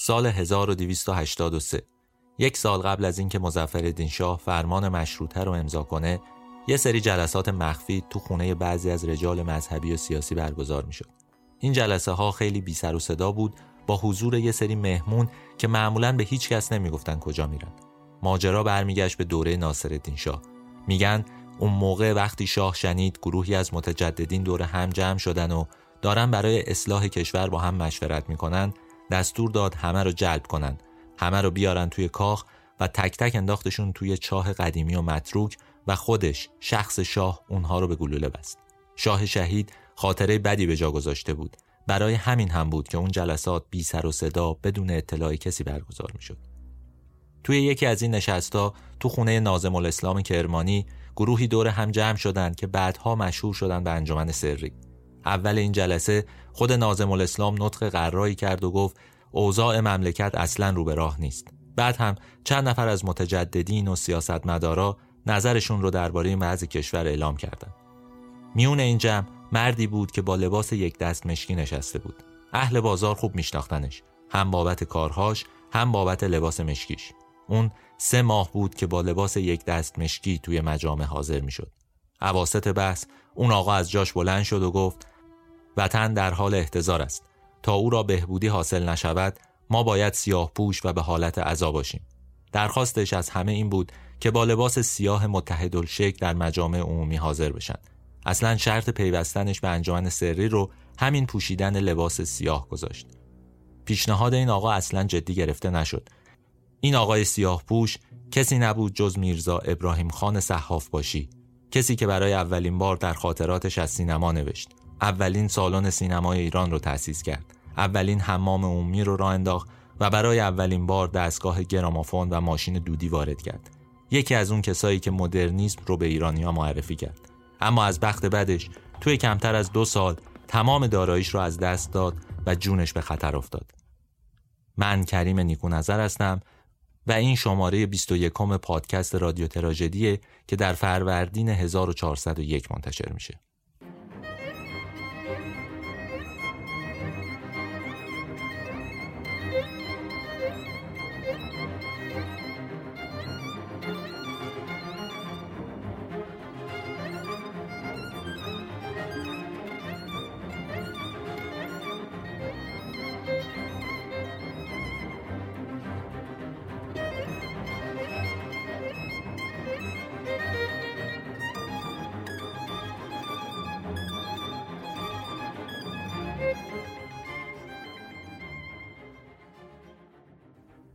سال 1283 یک سال قبل از اینکه مظفرالدین شاه فرمان مشروطه رو امضا کنه یه سری جلسات مخفی تو خونه بعضی از رجال مذهبی و سیاسی برگزار می‌شد. این جلسه ها خیلی بی سر و صدا بود با حضور یه سری مهمون که معمولا به هیچ کس نمی‌گفتن کجا میرن. ماجرا برمیگشت به دوره ناصرالدین شاه. میگن اون موقع وقتی شاه شنید گروهی از متجددین دور هم جمع شدن و دارن برای اصلاح کشور با هم مشورت می‌کنن دستور داد همه رو جلب کنن. همه رو بیارن توی کاخ و تک تک انداختشون توی چاه قدیمی و متروک و خودش شخص شاه اونها رو به گلوله بست. شاه شهید خاطره بدی به جا گذاشته بود. برای همین هم بود که اون جلسات بی سر و صدا بدون اطلاع کسی برگزار می‌شد. توی یکی از این نشستا تو خونه نازم الاسلام کرمانی گروهی دور هم جمع شدند که بعدها مشهور شدن به انجمن سری. اول این جلسه خود نازم الاسلام نطق قرایی کرد و گفت اوضاع مملکت اصلا رو به راه نیست بعد هم چند نفر از متجددین و سیاستمدارا نظرشون رو درباره وضع کشور اعلام کردند. میون این جمع مردی بود که با لباس یک دست مشکی نشسته بود. اهل بازار خوب میشناختنش. هم بابت کارهاش، هم بابت لباس مشکیش. اون سه ماه بود که با لباس یک دست مشکی توی مجامع حاضر می‌شد. عواست بحث اون آقا از جاش بلند شد و گفت وطن در حال احتضار است. تا او را بهبودی حاصل نشود ما باید سیاه پوش و به حالت عذا باشیم. درخواستش از همه این بود که با لباس سیاه متحدالشکل در مجامع عمومی حاضر بشن. اصلا شرط پیوستنش به انجمن سری رو همین پوشیدن لباس سیاه گذاشت. پیشنهاد این آقا اصلا جدی گرفته نشد. این آقای سیاه پوش کسی نبود جز میرزا ابراهیم خان صحاف باشی. کسی که برای اولین بار در خاطراتش از سینما نوشت. اولین سالن سینمای ایران رو تأسیس کرد. اولین حمام عمومی رو راه انداخت و برای اولین بار دستگاه گرامافون و ماشین دودی وارد کرد. یکی از اون کسایی که مدرنیسم رو به ایرانیا معرفی کرد. اما از بخت بدش توی کمتر از دو سال تمام داراییش رو از دست داد و جونش به خطر افتاد. من کریم نیکو نظر هستم و این شماره 21 پادکست رادیو تراژدیه که در فروردین 1401 منتشر میشه.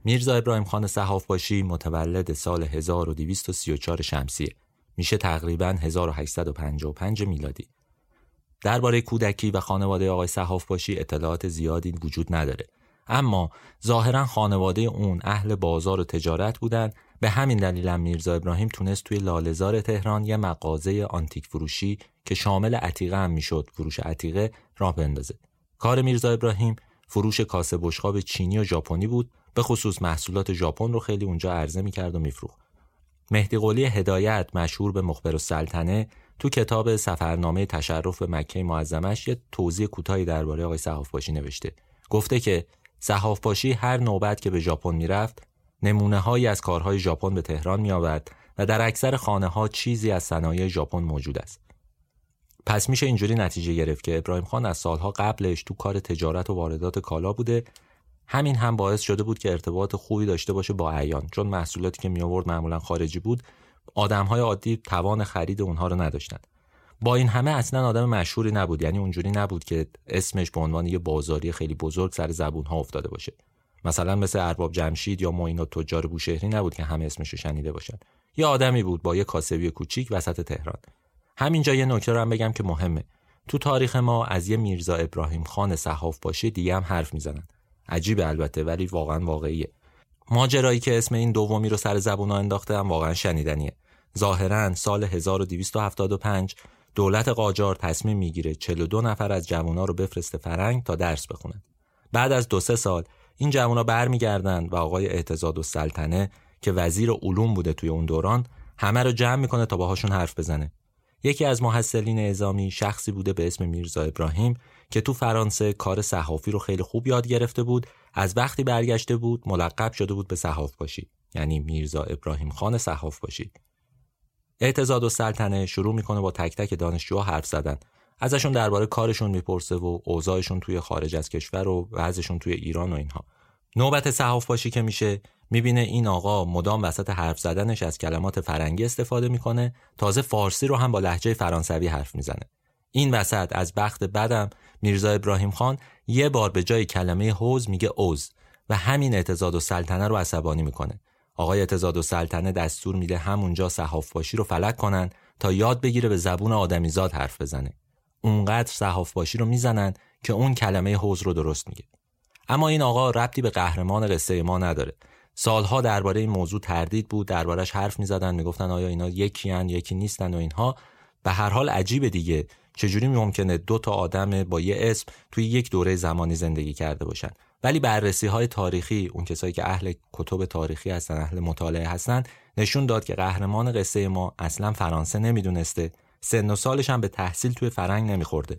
میرزا ابراهیم خان صحاف باشی متولد سال 1234 شمسیه. میشه تقریبا 1855 میلادی. درباره کودکی و خانواده آقای صحاف باشی اطلاعات زیادی وجود نداره. اما ظاهرا خانواده اون اهل بازار و تجارت بودن. به همین دلیل هم میرزا ابراهیم تونست توی لالزار تهران یه مغازه آنتیک فروشی که شامل عتیقه هم می‌شد فروش عتیقه راه بندازه. کار میرزا ابراهیم فروش کاسه بشقاب چینی و ژاپنی بود. به خصوص محصولات ژاپن رو خیلی اونجا عرضه می‌کرد و میفروخت. مهدی قولی هدایت مشهور به مخبر السلطنه تو کتاب سفرنامه تشرف به مکه معظمش یه توضیح کوتاهی درباره آقای صحافباشی نوشته. گفته که صحافباشی هر نوبت که به ژاپن می‌رفت نمونه هایی از کارهای ژاپن به تهران می آورد و در اکثر خانه ها چیزی از صنایع ژاپن موجود است. پس میشه اینجوری نتیجه گرفت که ابراهیم خان از سالها قبلش تو کار تجارت و واردات کالا بوده همین هم باعث شده بود که ارتباط خوبی داشته باشه با عیان. چون محصولاتی که می آورد معمولا خارجی بود آدمهای عادی توان خرید اونها رو نداشتن با این همه اصلا آدم مشهوری نبود. یعنی اونجوری نبود که اسمش به عنوان یه بازاری خیلی بزرگ سر زبون ها افتاده باشه. مثلا مثل ارباب جمشید یا معین تجار بوشهری نبود که همه اسمش رو شنیده باشن. یه آدمی بود با یه کاسبی کوچیک وسط تهران. همینجا یه نکته رو هم بگم که مهمه. تو تاریخ ما از یه میرزا ابراهیم خان صحاف باشه دیگه هم حرف می‌زنن. عجیب البته ولی واقعا واقعیه. ماجرایی که اسم این دومی رو سر زبون ها انداخته هم واقعا شنیدنیه. ظاهرا سال 1275 دولت قاجار تصمیم می‌گیره 42 نفر از جوونا رو بفرسته فرنگ تا درس بخونن. بعد از دو سه سال این جوونا برمیگردن و آقای اعتزاد و سلطنه که وزیر علوم بوده توی اون دوران همه رو جمع می‌کنه تا باهاشون حرف بزنه. یکی از محصلین اعزامی شخصی بوده به اسم میرزا ابراهیم که تو فرانسه کار صحافی رو خیلی خوب یاد گرفته بود از وقتی برگشته بود ملقب شده بود به صحاف باشی یعنی میرزا ابراهیم خان صحاف باشی اعتزاد و سلطنه شروع می‌کنه با تک تک دانشجوها حرف زدن. ازشون درباره کارشون می‌پرسه و اوضاعشون توی خارج از کشور و وضعشون توی ایران و اینها. نوبت صحاف باشی که میشه می‌بینه این آقا مدام وسط حرف زدنش از کلمات فرنگی استفاده می‌کنه تازه فارسی رو هم با لحجه فرانسوی حرف می‌زنه. این وسط از بخت بدم میرزا ابراهیم خان یه بار به جای کلمه حوز میگه اوز و همین اعتزاد و سلطنه رو عصبانی می‌کنه. آقای اعتزاد و سلطنه دستور میده همونجا صحاف باشی رو فلک کنن تا یاد بگیره به زبون آدمیزاد حرف بزنه. اونقدر صحاف باشی رو می‌زنن که اون کلمه حوز رو درست میگه. اما این آقا ربطی به قهرمان قصه ما نداره. سالها درباره این موضوع تردید بود دربارش حرف می‌زدن می‌گفتن آیا اینا یکی هن یکی نیستن و اینها. به هر حال عجیبه دیگه. چجوری ممکنه دو تا آدم با یه اسم توی یک دوره زمانی زندگی کرده باشن؟ ولی بررسی های تاریخی اون کسایی که اهل کتب تاریخی هستن اهل مطالعه هستن نشون داد که قهرمان قصه ما اصلا فرانسه نمی‌دونسته. سن و سالش هم به تحصیل توی فرنگ نمیخورده.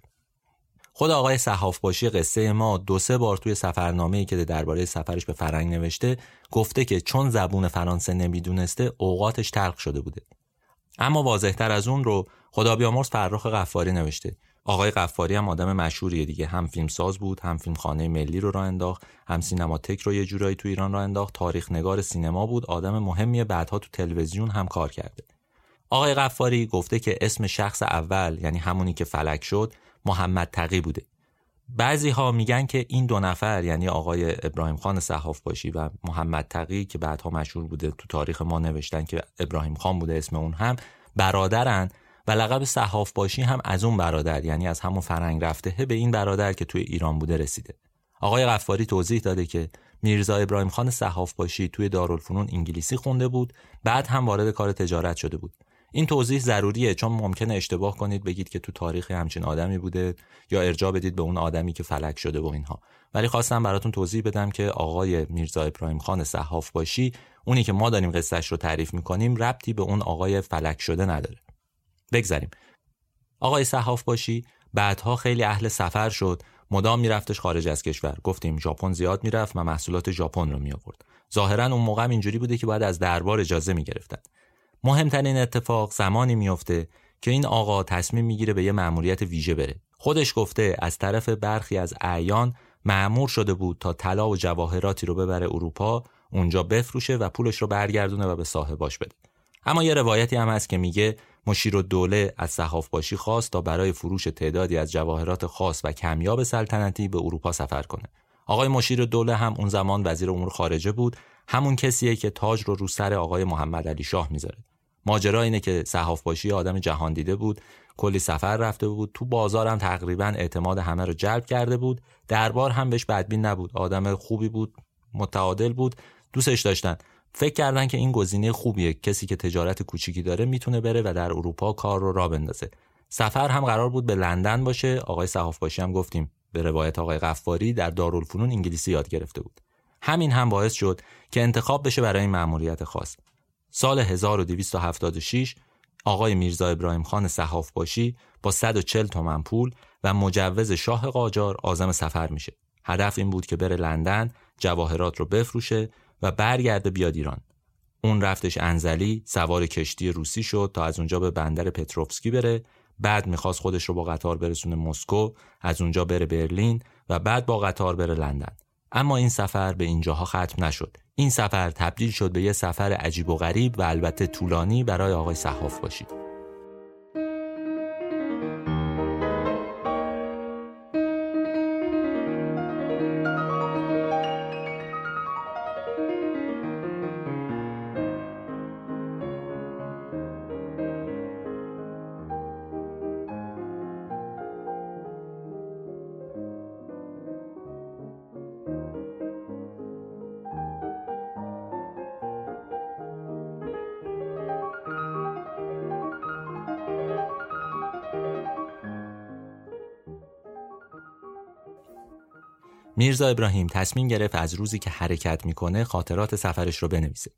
خود آقای صحاف باشی قصه ما دو سه بار توی سفرنامه‌ای که درباره سفرش به فرنگ نوشته گفته که چون زبون فرانسه نمی‌دونسته اوقاتش تلخ شده بوده. اما واضحتر از اون رو خدا بیامرز فرخ قفاری نوشته. آقای قفاری هم آدم مشهوریه دیگه. هم فیلمساز بود هم فیلم خانه ملی رو راه انداخت هم سینماتک رو یه جورایی تو ایران راه انداخت. تاریخ نگار سینما بود. آدم مهمی بعدها تو تلویزیون هم کار کرده. آقای قفاری گفته که اسم شخص اول یعنی همونی که فلک شد محمد تقی بوده. بعضی ها میگن که این دو نفر یعنی آقای ابراهیم خان صحاف باشی و محمد تقی که بعدها مشهور بوده تو تاریخ ما نوشتن که ابراهیم خان بوده اسم اون هم برادرن. و لقب صحاف باشی هم از اون برادر یعنی از همون فرنگ رفته به این برادر که توی ایران بوده رسیده. آقای غفاری توضیح داده که میرزا ابراهیم خان صحاف باشی توی دارالفنون انگلیسی خونده بود بعد هم وارد کار تجارت شده بود. این توضیح ضروریه چون ممکنه اشتباه کنید بگید که تو تاریخ همچین آدمی بوده یا ارجاع بدید به اون آدمی که فلک شده و اینها. ولی خواستم براتون توضیح بدم که آقای میرزا ابراهیم خان صحاف باشی اونی که ما داریم قصهش رو تعریف می‌کنیم ربطی به اون آقای فلک شده نداره. بگذریم. آقای صحاف باشی بعدها خیلی اهل سفر شد. مدام میرفتش خارج از کشور. گفتیم ژاپن زیاد می‌رفت و محصولات ژاپن رو می آورد ظاهرا اون موقع اینجوری بوده که باید از دربار اجازه می‌گرفتن. مهمترین اتفاق زمانی میفته که این آقا تصمیم می‌گیره به یه مأموریت ویژه بره. خودش گفته از طرف برخی از اعیان معمور شده بود تا طلا و جواهراتی رو ببره اروپا اونجا بفروشه و پولش رو برگردونه و به صاحباش بده. اما یه روایتی هم هست که میگه مشیر دوله از صحاف باشی خواست تا برای فروش تعدادی از جواهرات خاص و کمیاب سلطنتی به اروپا سفر کنه. آقای مشیر دوله هم اون زمان وزیر امور خارجه بود همون کسیه که تاج رو رو سر آقای محمد علی شاه می‌ذاره. ماجرا اینه که صحاف باشی آدم جهان دیده بود کلی سفر رفته بود تو بازار هم تقریبا اعتماد همه رو جلب کرده بود دربار هم بهش بدبین نبود آدم خوبی بود متعادل بود دوستش داشتن. فکر کردن که این گزینه خوبیه. کسی که تجارت کوچیکی داره می‌تونه بره و در اروپا کار رو را بندازه. سفر هم قرار بود به لندن باشه. آقای صحاف باشی هم گفتیم به روایت آقای قفاری در دارالفنون انگلیسی یاد گرفته بود. همین هم باعث شد که انتخاب بشه برای این مأموریت خاص. سال 1276 آقای میرزا ابراهیم خان صحاف باشی با 140 تومن پول و مجوز شاه قاجار آزم سفر میشه. هدف این بود که بره لندن جواهرات رو بفروشه و برگرده بیاد ایران. اون رفتش انزلی سوار کشتی روسی شد تا از اونجا به بندر پتروفسکی بره. بعد می‌خواست خودش رو با قطار برسونه مسکو از اونجا بره برلین و بعد با قطار بره لندن. اما این سفر به اینجاها ختم نشد. این سفر تبدیل شد به یه سفر عجیب و غریب و البته طولانی برای آقای صحاف باشید. میرزا ابراهیم تصمیم گرفت از روزی که حرکت می‌کنه خاطرات سفرش رو بنویسه.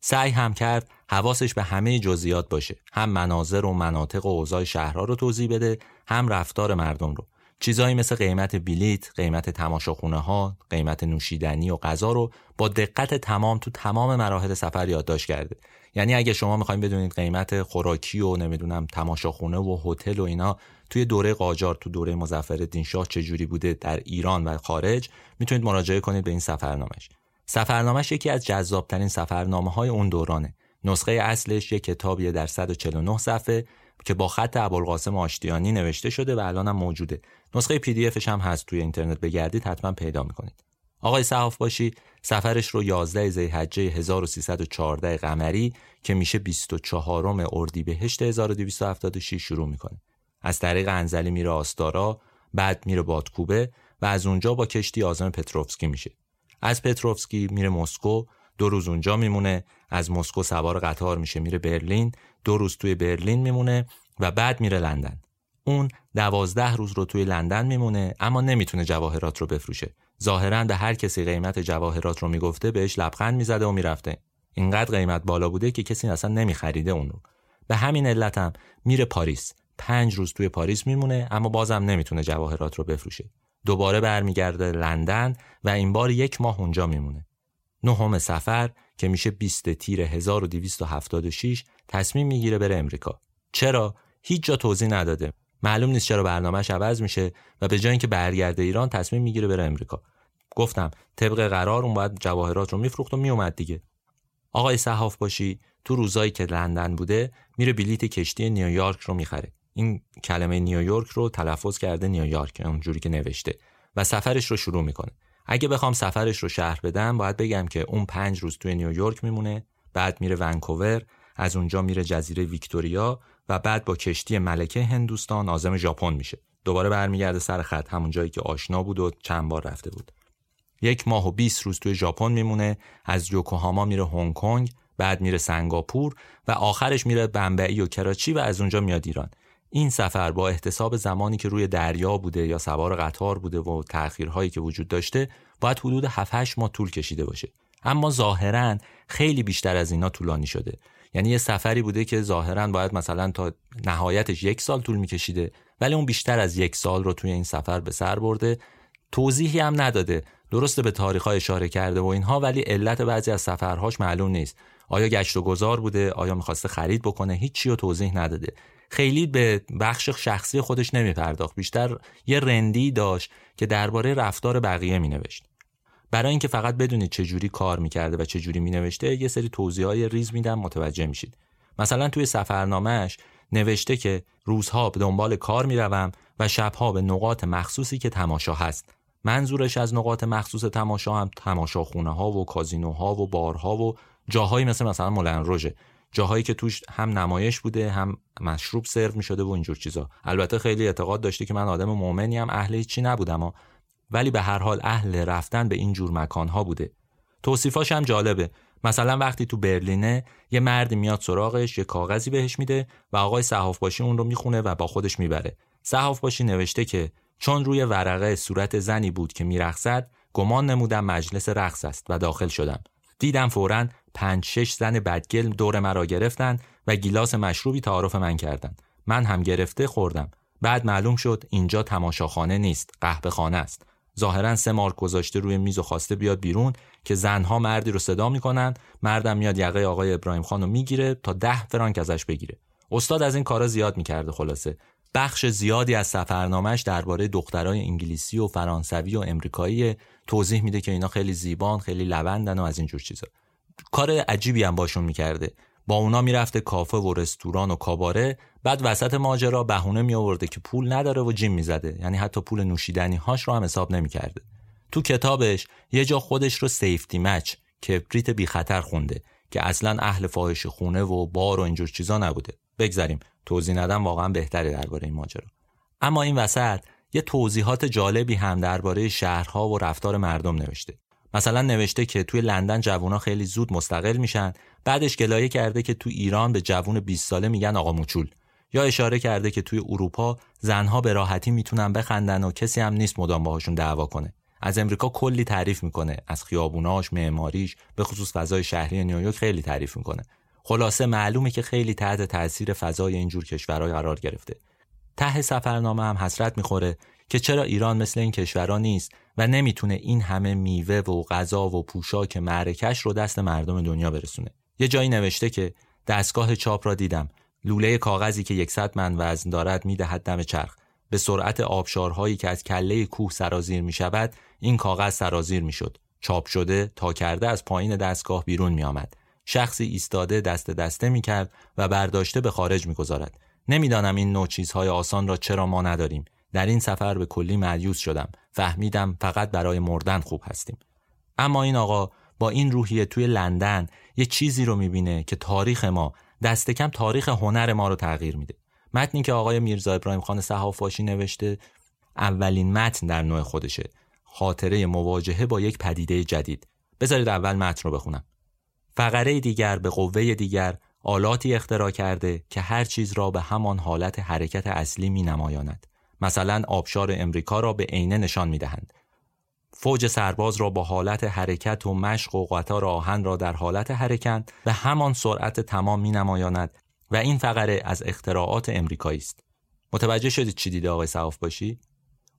سعی هم کرد حواسش به همه جزئیات باشه هم مناظر و مناطق و اوضاع شهرها رو توضیح بده هم رفتار مردم رو چیزایی مثل قیمت بلیت، قیمت تماشاخونه ها، قیمت نوشیدنی و غذا رو با دقت تمام تو تمام مراحل سفر یادداشت کرده. یعنی اگه شما می‌خواین بدونید قیمت خوراکی و نمی‌دونم تماشاخونه و هتل و اینا توی دوره قاجار تو دوره مظفرالدین شاه چجوری بوده در ایران و خارج می‌تونید مراجعه کنید به این سفرنامش. سفرنامش یکی از جذابترین سفرنامه های اون دورانه. نسخه اصلش یک کتابیه در 149 صفحه که با خط ابوالقاسم آشتیانی نوشته شده و الانم موجوده. نسخه پی دی افش هم هست توی اینترنت بگردید حتما پیدا می‌کنید. آقای صحاف باشی سفرش رو 11 ذی‌حجه 1314 قمری که میشه 24 اردیبهشت 1276 شروع می‌کنه. از طریق انزلی میره آستارا، بعد میره بادکوبه و از اونجا با کشتی آزم پتروفسکی میشه. از پتروفسکی میره مسکو، دو روز اونجا میمونه، از مسکو سوار قطار میشه میره برلین، دو روز توی برلین میمونه و بعد میره لندن. اون دوازده روز رو توی لندن میمونه اما نمی‌تونه جواهرات رو بفروشه. ظاهرا به هر کسی قیمت جواهرات رو می‌گفته بهش لبخند می‌زده و می‌رفته. اینقدر قیمت بالا بوده که کسی اصلا نمیخریده اون رو. به همین علتم میره پاریس. پنج روز توی پاریس میمونه اما بازم نمی‌تونه جواهرات رو بفروشه. دوباره برمیگرده لندن و این بار یک ماه اونجا میمونه. نهم سفر که میشه 20 تیر 1276 تصمیم می‌گیره بره امریکا. چرا؟ هیچ جا توضیح نداده. معلوم نیست چرا برنامهش عوض میشه و به جای اینکه برگرده ایران تصمیم می‌گیره بره امریکا. گفتم طبق قرار اون باید جواهرات رو میفروخت و میومد دیگه. آقای صحاف باشی تو روزایی که لندن بوده میره بلیت کشتی نیویورک رو می‌خره. این کلمه نیویورک رو تلفظ کرده نیویورک اونجوری که نوشته و سفرش رو شروع می‌کنه. اگه بخوام سفرش رو شهر بدم باید بگم که اون پنج روز توی نیویورک میمونه بعد میره ونکوور از اونجا میره جزیره ویکتوریا و بعد با کشتی ملکه هندوستان آزم ژاپن میشه. دوباره برمیگرده سر خط همون جایی که آشنا بود و چند بار رفته بود. یک ماه و 20 روز توی ژاپن میمونه از یوکوهاما میره هنگ کنگ بعد میره سنگاپور و آخرش میره بمبئی و کراچی و از اونجا میاد ایران. این سفر با احتساب زمانی که روی دریا بوده یا سوار قطار بوده و تأخیرهایی که وجود داشته باید حدود 7 ماه طول کشیده باشه. اما ظاهرا خیلی بیشتر از اینا طولانی شده. یعنی یه سفری بوده که ظاهرا باید مثلا تا نهایتش یک سال طول میکشیده ولی اون بیشتر از یک سال رو توی این سفر به سر برده. توضیحی هم نداده. درسته به تاریخ اشاره کرده و اینها ولی علت بعضی از سفرهاش معلوم نیست. آیا گشت و گذار بوده؟ آیا می‌خواسته خرید بکنه؟ هیچی رو توضیح نداده. خیلی به بخش شخصی خودش نمی پرداخت بیشتر یه رندی داشت که درباره رفتار بقیه می نوشت برای اینکه فقط بدونید چه جوری کار می‌کرده و چه جوری مینوشته یه سری توضیح های ریز میدم متوجه میشید. مثلا توی سفرنامهش نوشته که روزها به دنبال کار می‌روم و شبها به نقاط مخصوصی که تماشا هست. منظورش از نقاط مخصوص تماشا هم تماشاخونه ها و کازینوها و بارها و جاهایی مثل مثلا مولن روژه. جاهایی که توش هم نمایش بوده هم مشروب سرو می شده و اینجور چیزا. البته خیلی اعتقاد داشته که من آدم مؤمنی هم اهل چی نبودم ولی به هر حال اهل رفتن به این جور مکانها بوده. توصیفاش هم جالبه. مثلا وقتی تو برلینه یه مردی میاد سراغش یه کاغذی بهش میده و آقای صحاف باشی اون رو می‌خونه و با خودش می‌بره. صحاف باشی نوشته که چون روی ورقه صورت زنی بود که میرقصد گمان نمودم مجلس رقص است و داخل شدم. دیدم فورا پنج شش زن بدگل دور مرا گرفتن و گیلاس مشروبی تعارف من کردند. من هم گرفته خوردم. بعد معلوم شد اینجا تماشاخانه نیست قهوه خانه است. ظاهرا سه مارک گذاشته روی میز و خواسته بیاد بیرون که زنها مردی رو صدا می‌کنن مردم میاد یقه آقای ابراهیم خان رو می‌گیره تا ده فرانک ازش بگیره. استاد از این کارا زیاد می‌کرده خلاصه. بخش زیادی از سفرنامهش درباره دخترای انگلیسی و فرانسوی و امریکایی توضیح میده که اینا خیلی زیبان خیلی لوندن و از اینجور چیزا. کار عجیبی هم باشون می‌کرده. با اونا می‌رفته کافه و رستوران و کاباره بعد وسط ماجرا بهونه می آورده که پول نداره و جیم می‌زده. یعنی حتی پول نوشیدنی هاش رو هم حساب نمی‌کرده. تو کتابش یه جا خودش رو سیفتی مچ کبریت بی خطر خونده که اصلا اهل فاحش خونه و بار و اینجور چیزا نبوده. بگذریم. توضیح ندم واقعا بهتره درباره این ماجرا. اما این وسط یه توضیحات جالبی هم درباره شهرها و رفتار مردم نوشته. مثلا نوشته که توی لندن جوونا خیلی زود مستقل میشن بعدش گلایه کرده که توی ایران به جوون 20 ساله میگن آقا موچول. یا اشاره کرده که توی اروپا زنها به راحتی می‌تونن بخندن و کسی هم نیست مدام باهاشون دعوا کنه. از امریکا کلی تعریف می‌کنه. از خیابوناش معماریش به خصوص فضای شهری نیویورک خیلی تعریف می‌کنه. خلاصه معلومه که خیلی تحت تاثیر فضای اینجور کشورهای قرار گرفته. ته سفرنامه هم حسرت می‌خوره که چرا ایران مثل این کشورها نیست؟ و نمی‌تونه این همه میوه و غذا و پوشاک معرکش رو دست مردم دنیا برسونه یه جایی نوشته که دستگاه چاپ را دیدم لوله کاغذی که یکصد من وزن دارد می‌دهد دم چرخ به سرعت آبشارهایی که از کله کوه سرازیر می شود این کاغذ سرازیر می شد. چاپ شده تا کرده از پایین دستگاه بیرون می آمد. شخصی ایستاده دست دسته می کرد و برداشته به خارج می گذارد. نمی‌دانم این نوع چیزهای آسان را چرا ما نداریم. در این سفر به کلی مریوز شدم. فهمیدم فقط برای مردن خوب هستیم. اما این آقا با این روحیه توی لندن یه چیزی رو می‌بینه که تاریخ ما دست کم تاریخ هنر ما رو تغییر میده. متنی که آقای میرزا ابراهیم خان صحافاشی نوشته اولین متن در نوع خودشه. خاطره مواجهه با یک پدیده جدید. بذارید اول متن رو بخونم. فقره دیگر به قوه دیگر آلاتی اختراع کرده که هر چیز را به همان حالت حرکت اصلی می نمایاند. مثلا آبشار امریکا را به عینه نشان می دهند. فوج سرباز را با حالت حرکت و مشق و قطار آهن را در حالت حرکت به همان سرعت تمام می نمایاند و این فقره از اختراعات امریکایی است. متوجه شدید چی دیده آقای صحاف باشی؟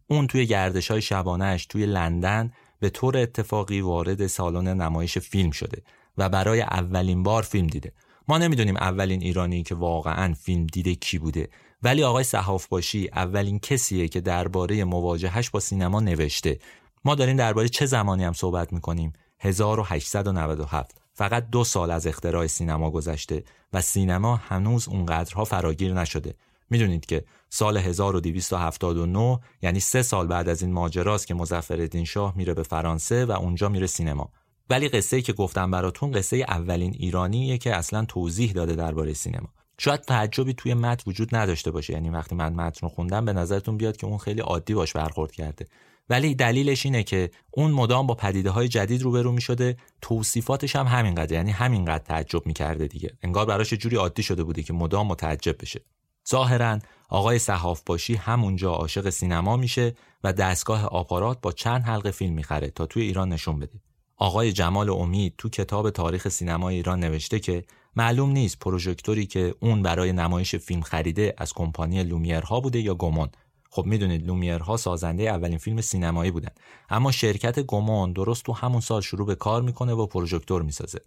اون توی گردش های شبانهش توی لندن به طور اتفاقی وارد سالن نمایش فیلم شده و برای اولین بار فیلم دیده. ما نمی‌دونیم اولین ایرانی که واقعا فیلم دیده کی بوده ولی آقای صحاف باشی اولین کسیه که درباره مواجهش با سینما نوشته. ما داریم درباره چه زمانی هم صحبت می‌کنیم؟ 1897 فقط دو سال از اختراع سینما گذشته و سینما هنوز اونقدرها فراگیر نشده. می‌دونید که سال 1279 یعنی سه سال بعد از این ماجراست که مظفرالدین شاه میره به فرانسه و اونجا میره سینما. ولی قصه که گفتم براتون قصه اولین ایرانیه که اصلا توضیح داده درباره سینما. شاید تعجبی توی متن وجود نداشته باشه. یعنی وقتی من متن رو خوندم به نظرتون بیاد که اون خیلی عادی باش برخورد کرده. ولی دلیلش اینه که اون مدام با پدیده های جدید روبرو می شده توصیفاتش هم همینقدر یعنی همینقدر تعجب می کرده دیگه. انگار براش جوری عادی شده بوده که مدام متعجب بشه. ظاهرا آقای صحاف باشی همونجا عاشق سینما میشه و دستگاه آپارات با چند حلقه فیلم می‌خره تا توی ایران نشون بده. آقای جمال امید تو کتاب تاریخ سینما ایران نوشته که معلوم نیست پروژکتوری که اون برای نمایش فیلم خریده از کمپانی لومیرها بوده یا گمون خب می‌دونید لومیرها سازنده اولین فیلم سینمایی بودن. اما شرکت گمون درست تو همون سال شروع به کار می‌کنه و پروژکتور می‌سازه.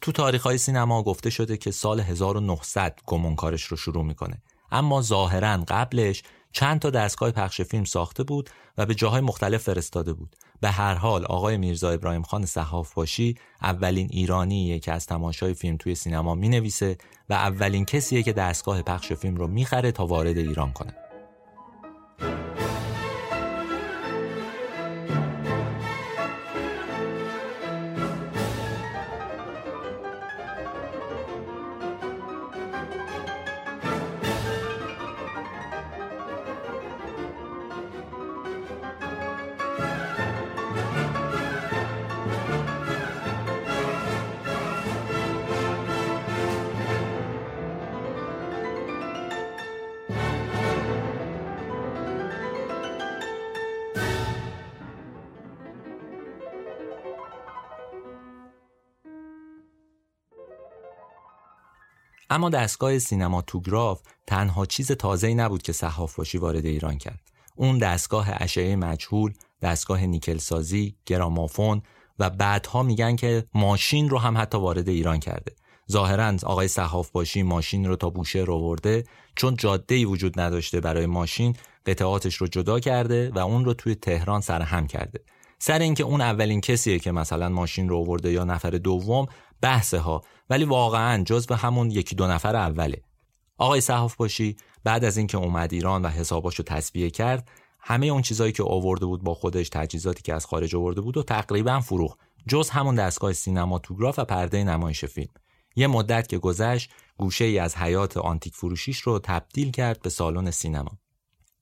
تو تاریخ های سینما گفته شده که سال 1900 گمون کارش رو شروع می‌کنه. اما ظاهرا قبلش چند تا دستگاه پخش فیلم ساخته بود و به جاهای مختلف فرستاده بود. به هر حال آقای میرزا ابراهیم خان صحاف باشی اولین ایرانیه که از تماشای فیلم توی سینما می نویسه و اولین کسیه که دستگاه پخش فیلم رو می‌خره تا وارد ایران کنه. اما دستگاه سینماتوگراف تنها چیز تازه‌ای نبود که صحاف باشی وارد ایران کرد. اون دستگاه اشعه مجهول، دستگاه نیکل سازی، گرامافون و بعدها میگن که ماشین رو هم حتی وارد ایران کرده. ظاهرا آقای صحاف باشی ماشین رو تا بوشه رو ورده چون جاده ای وجود نداشته برای ماشین قطعاتش رو جدا کرده و اون رو توی تهران سرهم کرده سر اینکه اون اولین کسیه که مثلا ماشین رو ورده یا نفر دوم بحثه ها ولی واقعا به همون یکی دو نفر اوله. آقای صحاف باشی بعد از اینکه اومد ایران و حساباش رو تصویه کرد همه اون چیزایی که آورده بود با خودش تجهیزاتی که از خارج آورده بود و تقریبا فروخت. جز همون دستگاه سینماتوگراف و پرده نمایش فیلم. یه مدت که گذشت گوشه ای از حیات آنتیک فروشیش رو تبدیل کرد به سالن سینما.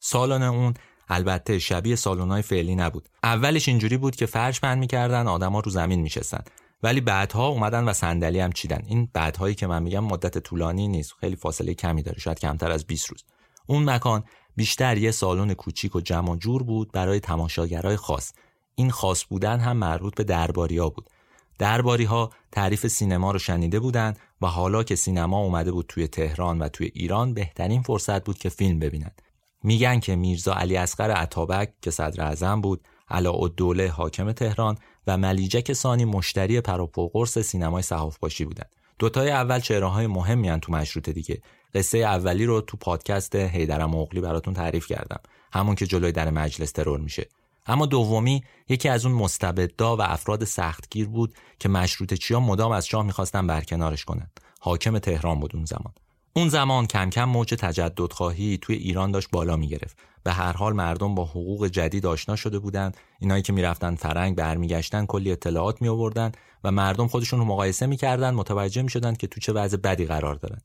سالن اون البته شبیه سالن‌های فعلی نبود. اولش اینجوری بود که فرش بند می‌کردن آدما رو زمین میشستن. ولی بعدها اومدن و صندلی هم چیدن. این بعدهایی که من میگم مدت طولانی نیست. خیلی فاصله کمی داره. شاید کمتر از 20 روز. اون مکان بیشتر یه سالن کوچیک و جمع جور بود برای تماشاگرای خاص. این خاص بودن هم مربوط به درباریا بود. درباری ها تعریف سینما رو شنیده بودند و حالا که سینما اومده بود توی تهران و توی ایران بهترین فرصت بود که فیلم ببینند. میگن که میرزا علی اصغر عطابک که صدر اعظم بود، علاءالدوله حاکم تهران و ملیجک ثانی مشتری پروپوقرس سینمای باشی بودند. دوتای اول چهره های مهمی تو مشروطه دیگه. قصه اولی رو تو پادکست هیدرم مغلی براتون تعریف کردم. همون که جلوی در مجلس ترور میشه. اما دومی یکی از اون مستبدا و افراد سختگیر بود که مشروطه چیا مدام از شاه می‌خواستن برکنارش کنن. حاکم تهران بود اون زمان. اون زمان کم کم موج تجددخواهی توی ایران داشت بالا می‌گرفت. به هر حال مردم با حقوق جدید آشنا شده بودند. اینایی که می‌رفتن فرنگ برمیگشتن کلی اطلاعات می آوردن و مردم خودشون رو مقایسه می‌کردن متوجه می‌شدن که تو چه وضع بدی قرار دارن.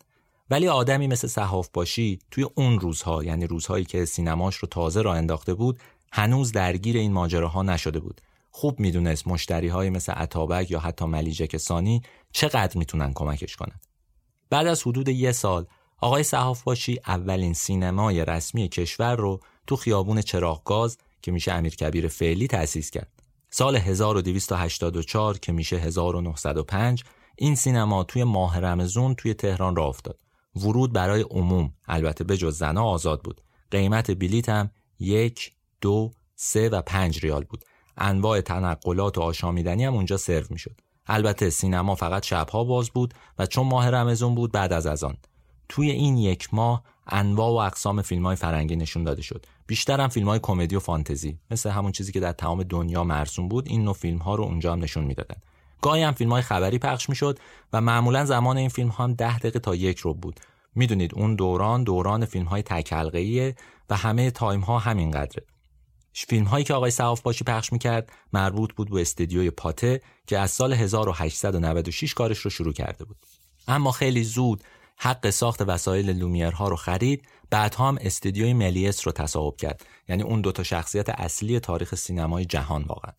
ولی آدمی مثل صحاف باشی توی اون روزها یعنی روزهایی که سینماش رو تازه را انداخته بود هنوز درگیر این ماجراها نشده بود. خوب می‌دونست مشتری های مثل عطابک یا حتی ملیجک ثانی چقدر می‌تونن کمکش کنن. بعد از حدود یه سال آقای صحاف باشی اولین سینمای رسمی کشور رو تو خیابون چراغگاز که میشه امیر کبیر فعلی تأسیس کرد. سال 1284 که میشه 1905 این سینما توی ماه رمزون توی تهران را افتاد. ورود برای عموم البته به جز زنا آزاد بود. قیمت بلیت هم یک، دو، سه و پنج ریال بود. انواع تنقلات و آشامیدنی هم اونجا سرو می‌شد. البته سینما فقط شبها باز بود و چون ماه رمزون بود بعد از ازان توی این یک ماه انواع و اقسام فیلم های فرنگی نشون داده شد. بیشتر هم فیلم های کمدی و فانتزی مثل همون چیزی که در تمام دنیا مرسوم بود این نوع فیلم ها رو اونجا هم نشون می‌دادن. گاهی هم فیلم های خبری پخش می‌شد و معمولا زمان این فیلم ها هم ده دقیقه تا یک رو بود. می‌دونید اون دوران دوران فیلم های و همه تایم ها همین قدره فیلم هایی که آقای صحاف باشی پخش می‌کرد مربوط بود به استدیوی پاته که از سال 1896 کارش رو شروع کرده بود. اما خیلی زود حق ساخت وسایل لومیرها رو خرید بعدها هم استدیوی ملیس رو تصاحب کرد. یعنی اون دوتا شخصیت اصلی تاریخ سینمای جهان واقعا.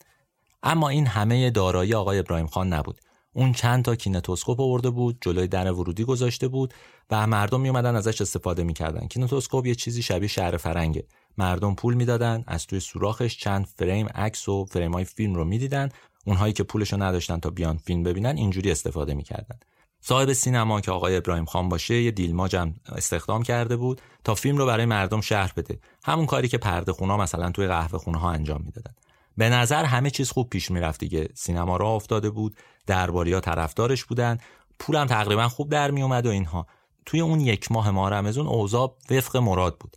اما این همه دارایی آقای ابراهیم خان نبود. اون چند تا کینتوسکوپ آورده بود جلوی در ورودی گذاشته بود و مردم می اومدن ازش استفاده می‌کردن. کینتوسکوپ یه چیزی شبیه شهر فرنگه. مردم پول می‌دادن از توی سوراخش چند فریم عکس و فریم های فیلم رو می‌دیدن. اونهایی که پولشو نداشتن تا بیان فیلم ببینن اینجوری استفاده می‌کردن. صاحب سینما که آقای ابراهیم خان باشه یه دیلماج هم استخدام کرده بود تا فیلم رو برای مردم شهر بده. همون کاری که پرده خونا مثلا توی قهوه خونه ها انجام می‌دادن. به نظر همه چیز خوب پیش می‌رفت دیگه. سینما را افتاده بود درباریا طرفدارش بودن. پولم تقریبا خوب در می اومد و اینها. توی اون یک ماه ماه رمزون اوضاع وفق مراد بود.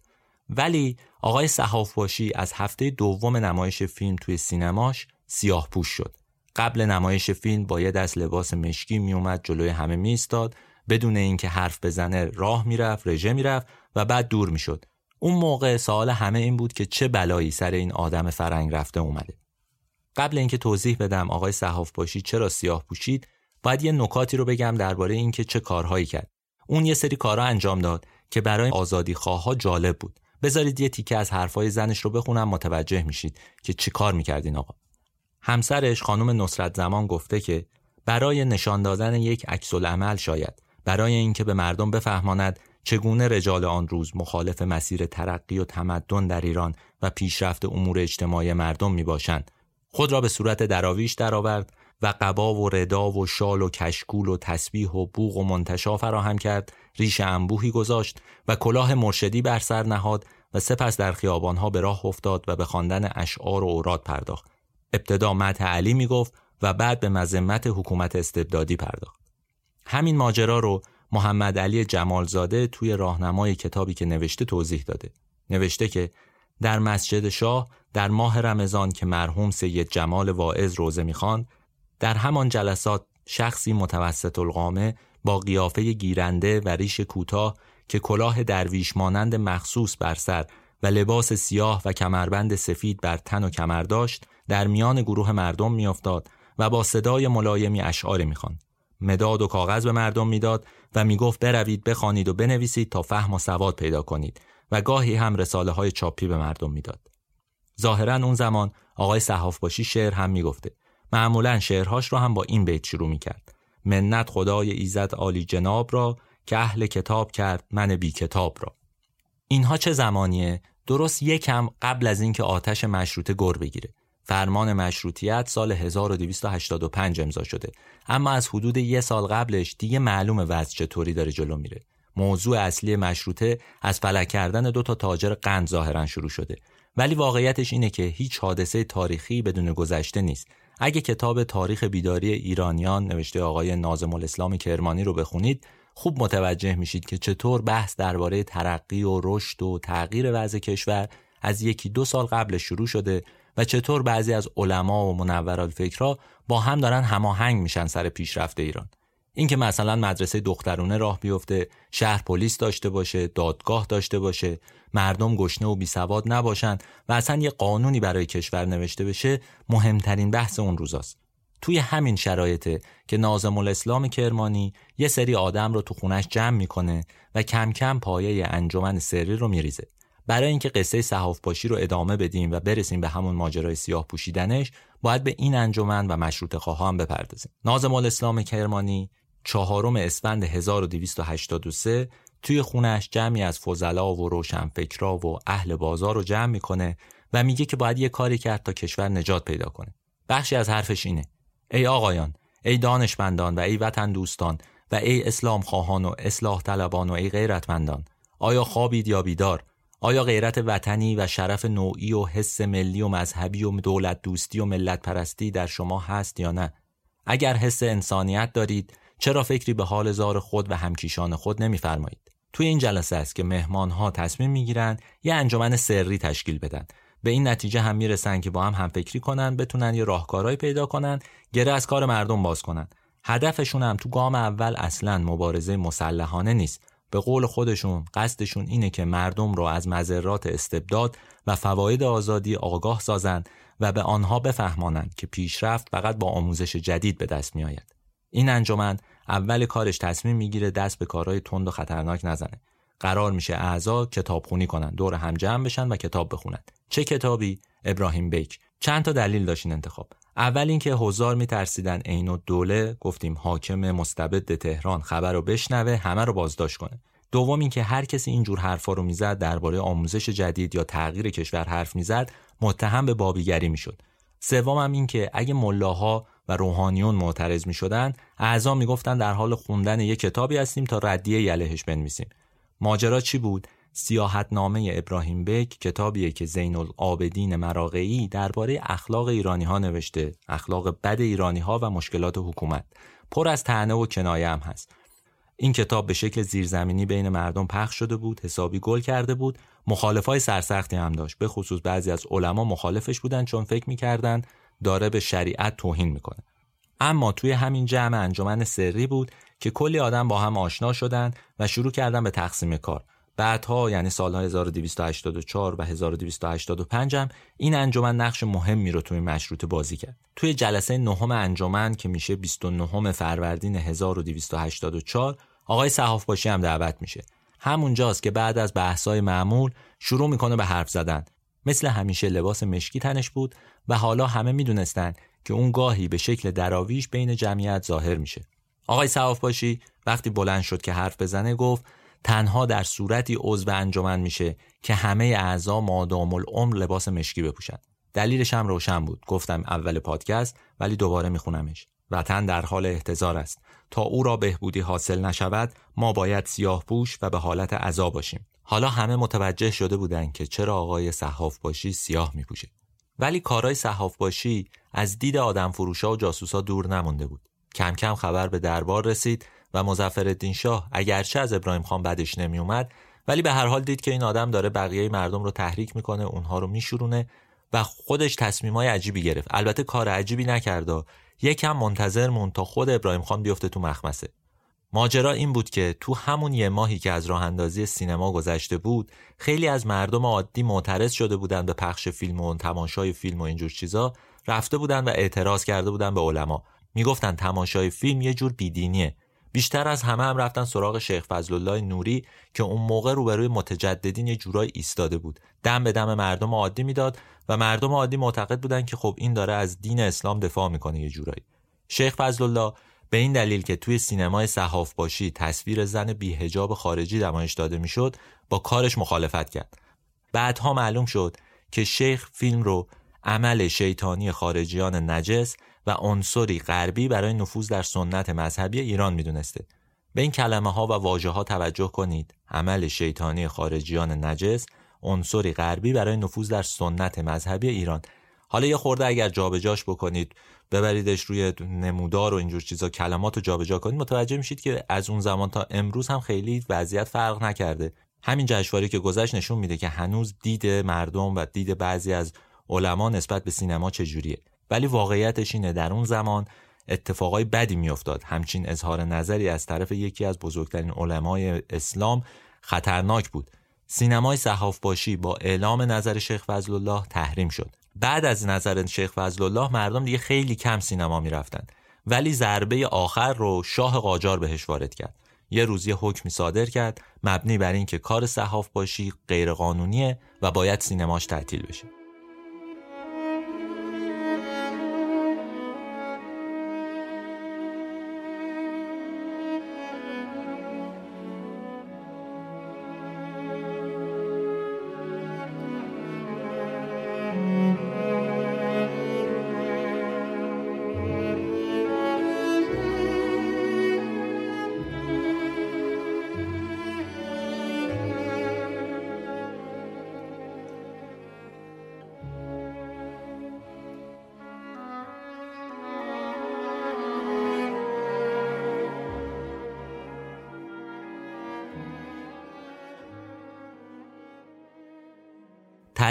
ولی آقای صحاف باشی از هفته دوم نمایش فیلم توی سینماش سیاه پوش شد. قبل نمایش فیلم با یه دست لباس مشکی میومد جلوی همه میستاد بدون اینکه حرف بزنه راه می‌رفت رژه می‌رفت و بعد دور می‌شد. اون موقع سوال همه این بود که چه بلایی سر این آدم فرنگ رفته اومده. قبل اینکه توضیح بدم آقای صحاف باشی چرا سیاه پوشید باید یه نکاتی رو بگم درباره اینکه چه کارهایی کرد. اون یه سری کارها انجام داد که برای آزادی خواه جالب بود. بذارید یه تیکه از حرفای زنش رو بخونم متوجه میشید که چی کار می‌کردین آقا. همسرش خانم نصرت زمان گفته که برای نشان دادن یک عکس عمل شاید برای اینکه به مردم بفهماند چگونه رجال آن روز مخالف مسیر ترقی و تمدن در ایران و پیشرفت امور اجتماعی مردم می باشند خود را به صورت دراویش درآورد و قبا و ردا و شال و کشکول و تسبیح و بوغ و منتشا فراهم کرد ریش انبوهی گذاشت و کلاه مرشدی بر سر نهاد و سپس در خیابانها به راه افتاد و به خواندن اشعار و اوراد پرداخت. ابتدا مدح علی می‌گفت و بعد به مذمت حکومت استبدادی پرداخت. همین ماجرا رو محمد علی جمالزاده توی راهنمای کتابی که نوشته توضیح داده. نوشته که در مسجد شاه در ماه رمضان که مرحوم سید جمال واعظ روزه می‌خواند در همان جلسات شخصی متوسط القامه با قیافه گیرنده و ریش کوتاه که کلاه درویش مانند مخصوص بر سر و لباس سیاه و کمربند سفید بر تن و کمر داشت در میان گروه مردم میافتاد و با صدای ملایمی اشعار می‌خواند. مداد و کاغذ به مردم می‌داد و می‌گفت بروید بخوانید و بنویسید تا فهم و سواد پیدا کنید و گاهی هم رساله های چاپی به مردم می‌داد. ظاهرا اون زمان آقای صحاف باشی شعر هم می‌گفته. معمولا شعرهاش رو هم با این بیت شروع می‌کرد. منت خدای ایزد عالی جناب را که اهل کتاب کرد من بی کتاب را. اینها چه زمانیه؟ درست یکم قبل از اینکه آتش مشروطه گر بگیره. فرمان مشروطیت سال 1285 امضا شده. اما از حدود یه سال قبلش دیگه معلوم وضع چطوری داره جلو میره. موضوع اصلی مشروطه از فلک کردن دو تا تاجر قند ظاهرا شروع شده. ولی واقعیتش اینه که هیچ حادثه تاریخی بدون گذشته نیست. اگه کتاب تاریخ بیداری ایرانیان نوشته آقای نازم الاسلام کرمانی رو بخونید خوب متوجه میشید که چطور بحث درباره ترقی و رشد و تغییر وضع کشور از یکی دو سال قبل شروع شده و چطور بعضی از علما و منورال فکرها با هم دارن هماهنگ میشن سر پیشرفت ایران. اینکه مثلا مدرسه دخترونه راه بیفته شهر پلیس داشته باشه دادگاه داشته باشه مردم گشنه و بیسواد نباشن و اصلا یه قانونی برای کشور نوشته بشه مهمترین بحث اون روزاست. توی همین شرایطه که نازم الاسلام کرمانی یه سری آدم رو تو خونش جمع می‌کنه و کم کم پایه انجمن سری رو میریزه. برای اینکه قصه صحاف باشی رو ادامه بدیم و برسیم به همون ماجرای سیاه پوشیدنش باید به این انجمن و مشروط خواهان بپردازیم. نازم الاسلام کرمانی چهارم اسفند 1283 توی خونش جمعی از فضلا و روشنفکرا و اهل بازار رو جمع می‌کنه و میگه که باید یه کاری کرد تا کشور نجات پیدا کنه. بخشی از حرفش اینه. ای آقایان ای دانشمندان و ای وطن دوستان و ای اسلام خواهان و اصلاح طلبان و ای غیرتمندان آیا خوابید یا بیدار؟ آیا غیرت وطنی و شرف نوعی و حس ملی و مذهبی و دولت دوستی و ملت پرستی در شما هست یا نه؟ اگر حس انسانیت دارید چرا فکری به حال زار خود و همکیشان خود نمیفرمایید؟ توی این جلسه است که مهمان ها تصمیم می‌گیرن یه انجمن سری تشکیل بدن. به این نتیجه هم می‌رسن که با هم همفکری کنن بتونن یه راهکارهایی پیدا کنن گره از کار مردم باز کنن. هدفشون هم تو گام اول اصلا مبارزه مسلحانه نیست. به قول خودشون قصدشون اینه که مردم رو از مذرات استبداد و فواید آزادی آگاه سازند و به آنها بفهمانند که پیشرفت فقط با آموزش جدید به دست میآید. این انجمن اول کارش تصمیم می‌گیره دست به کارهای تند و خطرناک نزنه. قرار میشه اعضا کتابخونی کنن، دور هم جمع بشن و کتاب بخونن. چه کتابی؟ ابراهیم بیک. چند تا دلیل داشتین انتخاب. اول اینکه هزار میترسیدن عین دوله گفتیم حاکم مستبد تهران خبر رو بشنوه همه رو بازداشت کنه دوم اینکه هر کسی اینجور حرفا رو می‌زد درباره آموزش جدید یا تغییر کشور حرف می‌زد متهم به بابیگری می‌شد سوم هم این که اگه ملاها و روحانیون معترض می شدن اعضا می گفتن در حال خوندن یک کتابی هستیم تا ردیه یلهش بنویسیم. ماجرا چی بود؟ نامه ابراهیم بک کتابیه که زین العابدین مراقعی درباره اخلاق ایرانی ها نوشته اخلاق بد ایرانی ها و مشکلات حکومت. پر از تنه و کنایه هم هست. این کتاب به شکل زیرزمینی بین مردم پخش شده بود حسابی گل کرده بود مخالفای سرسختی هم داشت. به خصوص بعضی از علما مخالفش بودن چون فکر می‌کردن داره به شریعت توهین می‌کنه اما توی همین جمع انجمن سری بود که کلی آدم با هم آشنا شدند و شروع کردن به تقسیم کار بعدها یعنی سالهای 1284 و 1285 هم این انجمن نقش مهمی رو توی مشروط بازی کرد. توی جلسه نهم انجمن که میشه 29 فروردین 1284 آقای صحاف باشی هم دعوت میشه. همونجاست که بعد از بحثای معمول شروع می‌کنه به حرف زدن. مثل همیشه لباس مشکی تنش بود و حالا همه می‌دونستن که اون گاهی به شکل دراویش بین جمعیت ظاهر میشه. آقای صحاف باشی وقتی بلند شد که حرف بزنه گفت تنها در صورتی عضو انجمن میشه که همه اعضا مادام العمر لباس مشکی بپوشن. دلیلش هم روشن بود. گفتم اول پادکست ولی دوباره میخونمش. وطن در حال احتضار است. تا او را بهبودی حاصل نشود ما باید سیاه پوش و به حالت عذاب باشیم. حالا همه متوجه شده بودند که چرا آقای صحاف باشی سیاه میپوشه. ولی کارای صحاف باشی از دید آدم فروشا و جاسوسا دور نمونده بود. کم کم خبر به دربار رسید و مظفرالدین شاه اگرچه از ابراهیم خان بدش نمیومد ولی به هر حال دید که این آدم داره بقیه مردم رو تحریک می‌کنه اونها رو میشورونه و خودش تصمیمای عجیبی گرفت. البته کار عجیبی نکرده یکم منتظر مون تا خود ابراهیم خان بیفته تو مخمسه. ماجرا این بود که تو همون یه ماهی که از راه اندازی سینما گذشته بود خیلی از مردم عادی معترض شده بودن به پخش فیلم و تماشای فیلم و اینجور چیزا رفته بودن و اعتراض کرده بودن به علما. می‌گفتن تماشای فیلم یه جور بیدینیه. بیشتر از همه هم رفتن سراغ شیخ فضل الله نوری که اون موقع روبروی متجددین یه جورایی ایستاده بود. دم به دم مردم عادی می‌داد و مردم عادی معتقد بودن که خب این داره از دین اسلام دفاع می‌کنه یه جورایی. شیخ فضل الله به این دلیل که توی سینمای صحاف باشی تصویر زن بیهجاب خارجی نمایش داده می‌شد با کارش مخالفت کرد. بعدها معلوم شد که شیخ فیلم رو عمل شیطانی خارجیان نجس و عنصری غربی برای نفوذ در سنت مذهبی ایران می‌دونسته. به این کلمه ها و واژه ها توجه کنید. عمل شیطانی خارجیان نجس عنصری غربی برای نفوذ در سنت مذهبی ایران. حالا یه خورده اگر جابجاش بکنید ببریدش روی نمودار و اینجور چیزا کلمات رو جابجا کنید متوجه میشید که از اون زمان تا امروز هم خیلی وضعیت فرق نکرده. همین جشنواره که گذشت نشون میده که هنوز دید مردم و دید بعضی از علما نسبت به سینما چجوریه. ولی واقعیتش اینه در اون زمان اتفاقای بدی میافتاد. همچین اظهار نظری از طرف یکی از بزرگترین علمای اسلام خطرناک بود. سینمای صحاف باشی با اعلام نظر شیخ فضل الله تحریم شد. بعد از نظر شیخ فضل الله مردم دیگه خیلی کم سینما می‌رفتن. ولی ضربه آخر رو شاه قاجار بهش وارد کرد. یه روزی حکمی صادر کرد مبنی بر اینکه کار صحاف باشی غیرقانونیه و باید سینماش تعطیل بشه.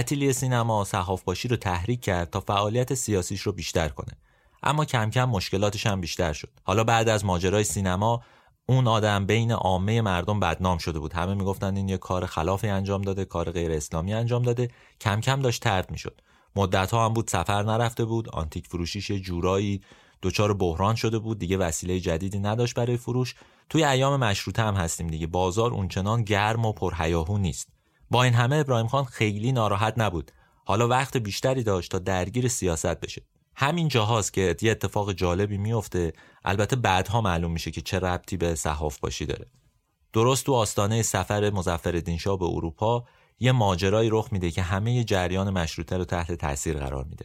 تعطیلی سینما صحاف باشی رو تحریک کرد تا فعالیت سیاسیش رو بیشتر کنه. اما کم کم مشکلاتش هم بیشتر شد. حالا بعد از ماجرای سینما اون آدم بین عامه مردم بدنام شده بود. همه می‌گفتن این یه کار خلافی انجام داده کار غیر اسلامی انجام داده. کم کم داشت ترد می‌شد. مدت ها هم بود سفر نرفته بود آنتیک فروشیش جورایی دچار بحران شده بود. دیگه وسیله جدیدی نداشت برای فروش. توی ایام مشروطه هم هستیم دیگه. بازار اونچنان گرم و پرهیاهو نیست. با این همه ابراهیم خان خیلی ناراحت نبود. حالا وقت بیشتری داشت تا درگیر سیاست بشه. همین جاهاست که یه اتفاق جالبی میفته البته بعدها معلوم میشه که چه ربطی به صحاف باشی داره. درست تو آستانه سفر مظفرالدین شاه به اروپا یه ماجرایی رخ میده که همه جریان مشروطه رو تحت تاثیر قرار میده.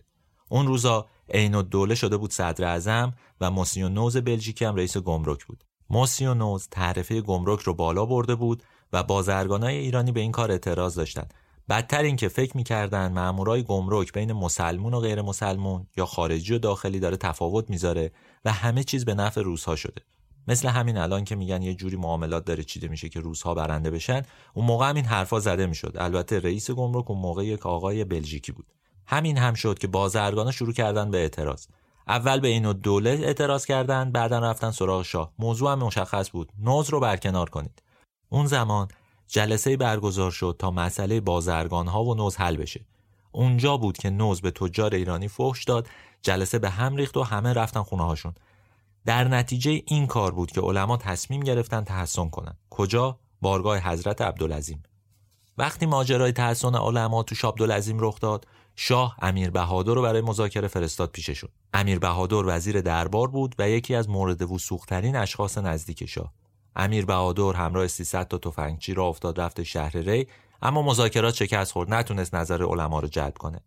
اون روزا عین دوله شده بود صدر اعظم و موسیونوز بلژیکی هم رئیس گمرک بود. موسیونوز تعرفه گمرک رو بالا برده بود و بازرگانای ایرانی به این کار اعتراض داشتند. بدتر این که فکر می‌کردن مامورای گمرک بین مسلمون و غیر مسلمون یا خارجی و داخلی داره تفاوت می‌ذاره و همه چیز به نفع روزها شده. مثل همین الان که میگن یه جوری معاملات داره چیده میشه که روزها برنده بشن اون موقع هم این حرفا زده می‌شد. البته رئیس گمرک اون موقع یک آقای بلژیکی بود. همین هم شد که بازرگانا شروع کردن به اعتراض. اول به اینو دوله اعتراض کردن بعدا رفتن سراغ شاه. موضوع هم مشخص بود. نوز رو برکنار کنید. اون زمان جلسه برگزار شد تا مسئله بازرگان ها و نوز حل بشه. اونجا بود که نوز به تجار ایرانی فحش داد، جلسه به هم ریخت و همه رفتن خونه هاشون. در نتیجه این کار بود که علما تصمیم گرفتن تحسن کنن. کجا؟ بارگاه حضرت عبدالعظیم. وقتی ماجرای تحسن علما تو عبدالعظیم رخ داد، شاه امیر بهادر رو برای مذاکره فرستاد پیششون. امیر بهادر وزیر دربار بود و یکی از مورد وسوقترین اشخاص نزدیک شاه. امیر بهادر همراه 300 تا تفنگچی را افتاد رفت شهر ری اما مذاکرات شکست خورد نتونست نظر علما رو جلب کنه.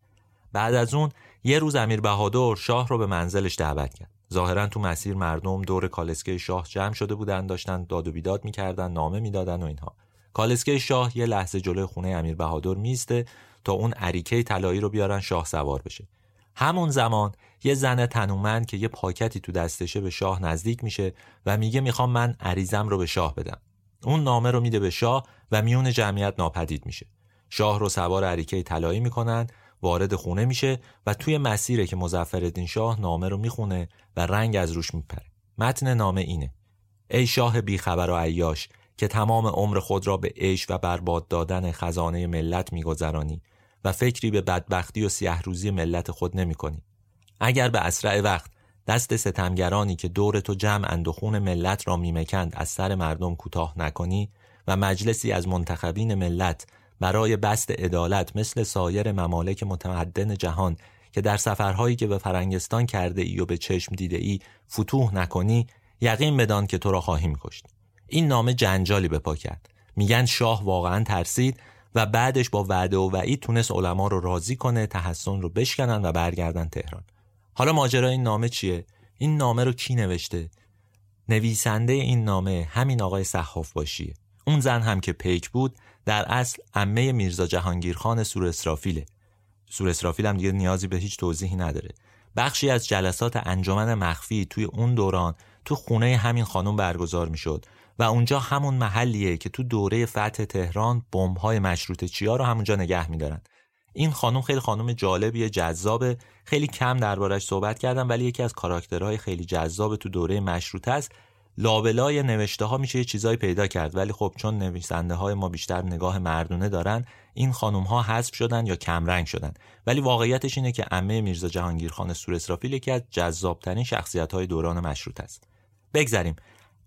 بعد از اون یه روز امیر بهادر شاه رو به منزلش دعوت کرد. ظاهرا تو مسیر مردم دور کالسکه شاه جمع شده بودن داشتن داد و بیداد می‌کردن نامه می‌دادن و اینها. کالسکه شاه یه لحظه جلوی خونه امیر بهادر میسته تا اون عریکه طلایی رو بیارن شاه سوار بشه. همون زمان یه زن تنومند که یه پاکتی تو دستشه به شاه نزدیک میشه و میگه می‌خوام من عریزم رو به شاه بدم. اون نامه رو میده به شاه و میون جمعیت ناپدید میشه. شاه رو سوار عریکه طلایی می‌کنن وارد خونه میشه و توی مسیره که مزفردین شاه نامه رو می‌خونه و رنگ از روش میپره. متن نامه اینه. ای شاه بیخبر و عیاش که تمام عمر خود را به عیش و برباد دادن خزانه ملت میگذرانی. و فکری به بدبختی و سیه روزی ملت خود نمی کنی. اگر به اسرع وقت دست ستمگرانی که دور تو جمع اندخون ملت را میمکند از سر مردم کوتاه نکنی و مجلسی از منتخبین ملت برای بست عدالت مثل سایر ممالک متمدن جهان که در سفرهایی که به فرنگستان کرده ای و به چشم دیده ای فتوح نکنی یقین بدان که تو را خواهیم کشت این نامه جنجالی به پا کرد میگن شاه واقعا ترسید و بعدش با وعده و وعید تونست علما رو راضی کنه تحسن رو بشکنن و برگردن تهران. حالا ماجرا این نامه چیه؟ این نامه رو کی نوشته؟ نویسنده این نامه همین آقای صحاف باشیه. اون زن هم که پیک بود در اصل عمه میرزا جهانگیرخان سور اسرافیله سور اسرافیل هم دیگه نیازی به هیچ توضیحی نداره. بخشی از جلسات انجمن مخفی توی اون دوران تو خونه همین خانم برگزار می‌شد. و اونجا همون محلیه که تو دوره فتح تهران بمب‌های مشروطه چیا رو همونجا نگه میدارن. این خانم خیلی خانم جالبیه جذابه. خیلی کم دربارش صحبت کردم ولی یکی از کاراکترهای خیلی جذاب تو دوره مشروطه است لابلای نوشته ها میشه یه چیزایی پیدا کرد ولی خب چون نویسنده های ما بیشتر نگاه مردونه دارن این خانم ها حذف شدن یا کمرنگ شدن. ولی واقعیتش اینه که عمه میرزا جهانگیرخان سور اسرافیل یکی از جذابترین شخصیت های دوران مشروط است بگذریم.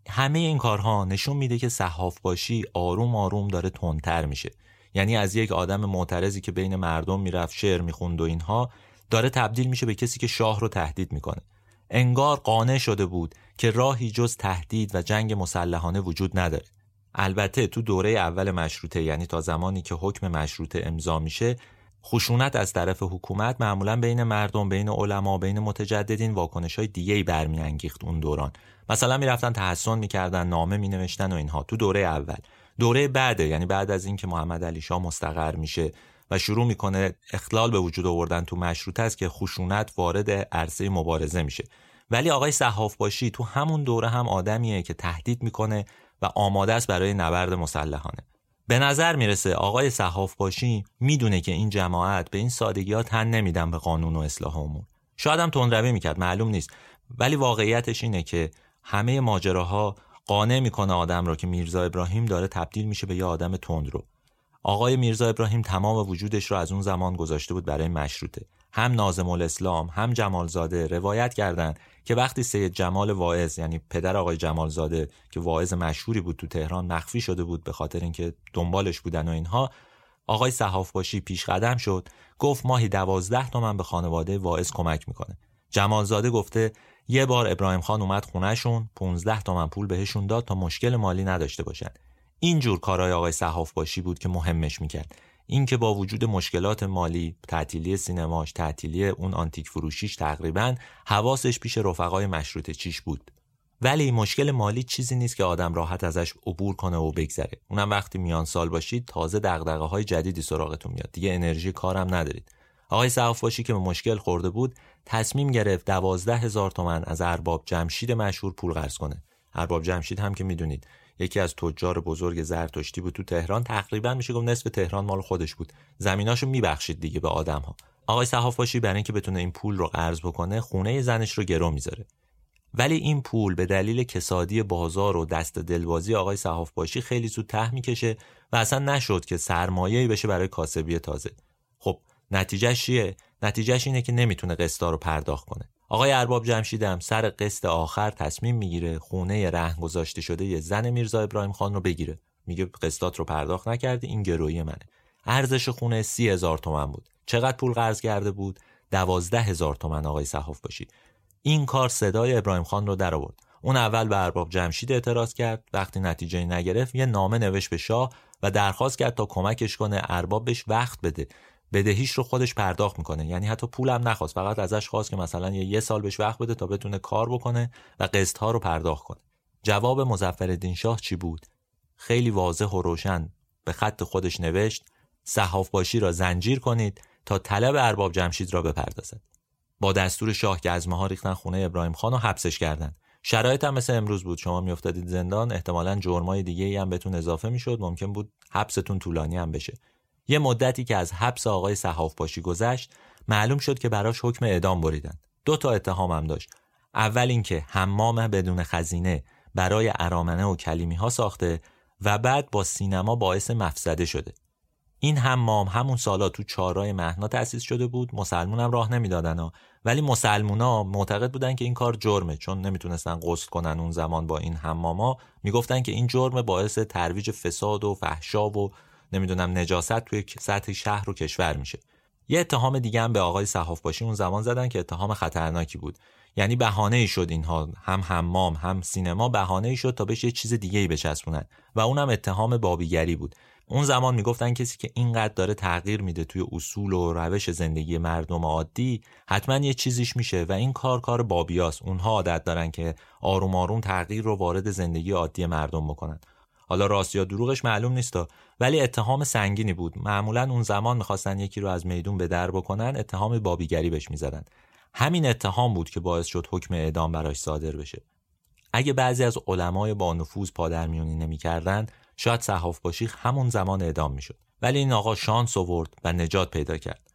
همه این کارها نشون میده که صحاف باشی آروم آروم داره تندتر میشه. یعنی از یک آدم معترضی که بین مردم می‌رفت شعر می‌خوند و اینها داره تبدیل میشه به کسی که شاه رو تهدید می‌کنه. انگار قانع شده بود که راهی جز تهدید و جنگ مسلحانه وجود نداره. البته تو دوره اول مشروطه یعنی تا زمانی که حکم مشروطه امضا میشه خشونت از طرف حکومت معمولا بین مردم بین علما بین متجددین واکنش های دیگه برمیانگیخت اون دوران. مثلا می‌رفتن تحسن می‌کردن نامه مینوشتن و اینها. تو دوره اول. دوره بعده یعنی بعد از اینکه محمد علی شاه مستقر میشه و شروع می‌کنه اختلال به وجود آوردن تو مشروطه است که خشونت وارد عرصه مبارزه میشه. ولی آقای صحاف باشی تو همون دوره هم آدمیه که تهدید می‌کنه و آماده است برای نبرد مسلحانه. به نظر می‌رسه آقای صحاف باشی می‌دونه که این جماعت به این سادگی ها تن نمیدن به قانون و اصلاح امور. شاید هم تندروی می‌کرد معلوم نیست. ولی واقعیتش اینه که همه ماجراها قانع می‌کنه آدم رو که میرزا ابراهیم داره تبدیل میشه به یه آدم تند رو. آقای میرزا ابراهیم تمام وجودش رو از اون زمان گذاشته بود برای مشروطه. هم نازم الاسلام هم جمالزاده روایت کردند که وقتی سید جمال واعظ یعنی پدر آقای جمالزاده که واعظ مشهوری بود تو تهران مخفی شده بود به خاطر اینکه دنبالش بودن و اینها آقای صحاف باشی پیش قدم شد گفت ماهی دوازده تومن به خانواده واعظ کمک می‌کنه. جمالزاده گفته یه بار ابراهیم خان اومد خونهشون 15 تومن پول بهشون داد تا مشکل مالی نداشته باشن. اینجور کارهای آقای صحاف باشی بود که مهمش می‌کرد. اینکه با وجود مشکلات مالی تعطیلی سینماش تعطیلی اون آنتیک فروشیش تقریبا حواسش پیش رفقای مشروط چیش بود. ولی مشکل مالی چیزی نیست که آدم راحت ازش عبور کنه و بگذره. اونم وقتی میان سال باشید تازه دغدغه های جدیدی سراغتون میاد. دیگه انرژی کارم ندارید. آقای صحاف باشی که به مشکل خورده بود تصمیم گرفت دوازده هزار تومن از ارباب جمشید مشهور پول قرض کنه. ارباب جمشید هم که می‌دونید یکی از تجار بزرگ زرتشتی بود تو تهران. تقریبا میشه گفت نصف تهران مال خودش بود. زمیناشو میبخشید دیگه به آدم ها آقای صحاف باشی برای اینکه بتونه این پول رو قرض بکنه خونه زنش رو گرو می‌ذاره. ولی این پول به دلیل کسادی بازار و دست دلبازی آقای صحاف باشی خیلی زود ته می‌کشه و اصلا نشد که سرمایه‌ای بشه برای کاسبی تازه. خب نتیجهش چیه؟ نتیجهش اینه که نمی‌تونه قسطا رو پرداخت کنه. آقای ارباب جمشیدم سر قسط آخر تصمیم می‌گیره خونه رهن گذاشته شده یه زن میرزا ابراهیم خان رو بگیره. میگه قسطات رو پرداخت نکردی این گروی منه. ارزش خونه سی هزار تومن بود. چقدر پول قرض کرده بود؟ دوازده هزار تومن آقای صحاف باشی. این کار صدای ابراهیم خان رو در آورد. اون اول به ارباب جمشید اعتراض کرد. وقتی نتیجه نگرفت یه نامه نوشت به شاه و درخواست کرد تا کمکش کنه ارباب بهش وقت بده. بدهیش رو خودش پرداخت می‌کنه. یعنی حتی پولم نخواست. فقط ازش خواست که مثلا یه, سال بهش وقت بده تا بتونه کار بکنه و قسط ها رو پرداخت کنه. جواب مظفرالدین شاه چی بود؟ خیلی واضح و روشن به خط خودش نوشت صحاف باشی را زنجیر کنید تا طلب ارباب جمشید را بپردازد. با دستور شاه که از ها ریختن خونه ابراهیم خان و حبسش کردند. شرایط هم مثل امروز بود. شما میافتادید زندان احتمالا جرمای دیگه ای هم بهتون اضافه می‌شد. ممکن بود حبستون طولانی هم بشه. یه مدتی که از حبس آقای صحاف باشی گذشت معلوم شد که براش حکم اعدام بریدن. دو تا اتهام هم داشت. اول اینکه حمام بدون خزینه برای ارامنه و کلیمی ها ساخته و بعد با سینما باعث مفسده شده. این حمام همون سالا تو چارای مهنا تأسیس شده بود. مسلمون هم راه نمی‌دادن ولی مسلمونا معتقد بودن که این کار جرمه چون نمی‌تونستن غسل کنن اون زمان با این حماما. می‌گفتن که این جرم باعث ترویج فساد و فحشا و نمی‌دونم نجاست توی سطح شهر و کشور میشه. یه اتهام دیگه هم به آقای صحاف باشی اون زمان زدن که اتهام خطرناکی بود. یعنی بهانه ای شد اینها هم حمام هم سینما بهانه ای شد تا بهش یه چیز دیگه ای بچسبونن. و اونم اتهام بابیگری بود. اون زمان می‌گفتن کسی که اینقدر داره تغییر میده توی اصول و روش زندگی مردم عادی حتما یه چیزیش میشه و این کار کار بابیاس اونها عادت دارن که آروم آروم تغییر رو وارد زندگی عادی مردم بکنن. حالا راست یا دروغش معلوم نیستا ولی اتهام سنگینی بود. معمولا اون زمان می‌خواستن یکی رو از میدون به در بکنن اتهام بابیگری بهش می‌زدن. همین اتهام بود که باعث شد حکم اعدام براش صادر بشه. اگه بعضی از علمای با نفوذ پادرمیونی نمی‌کردن شاید صحاف باشی همون زمان اعدام می‌شد. ولی این آقا شانس آورد و نجات پیدا کرد.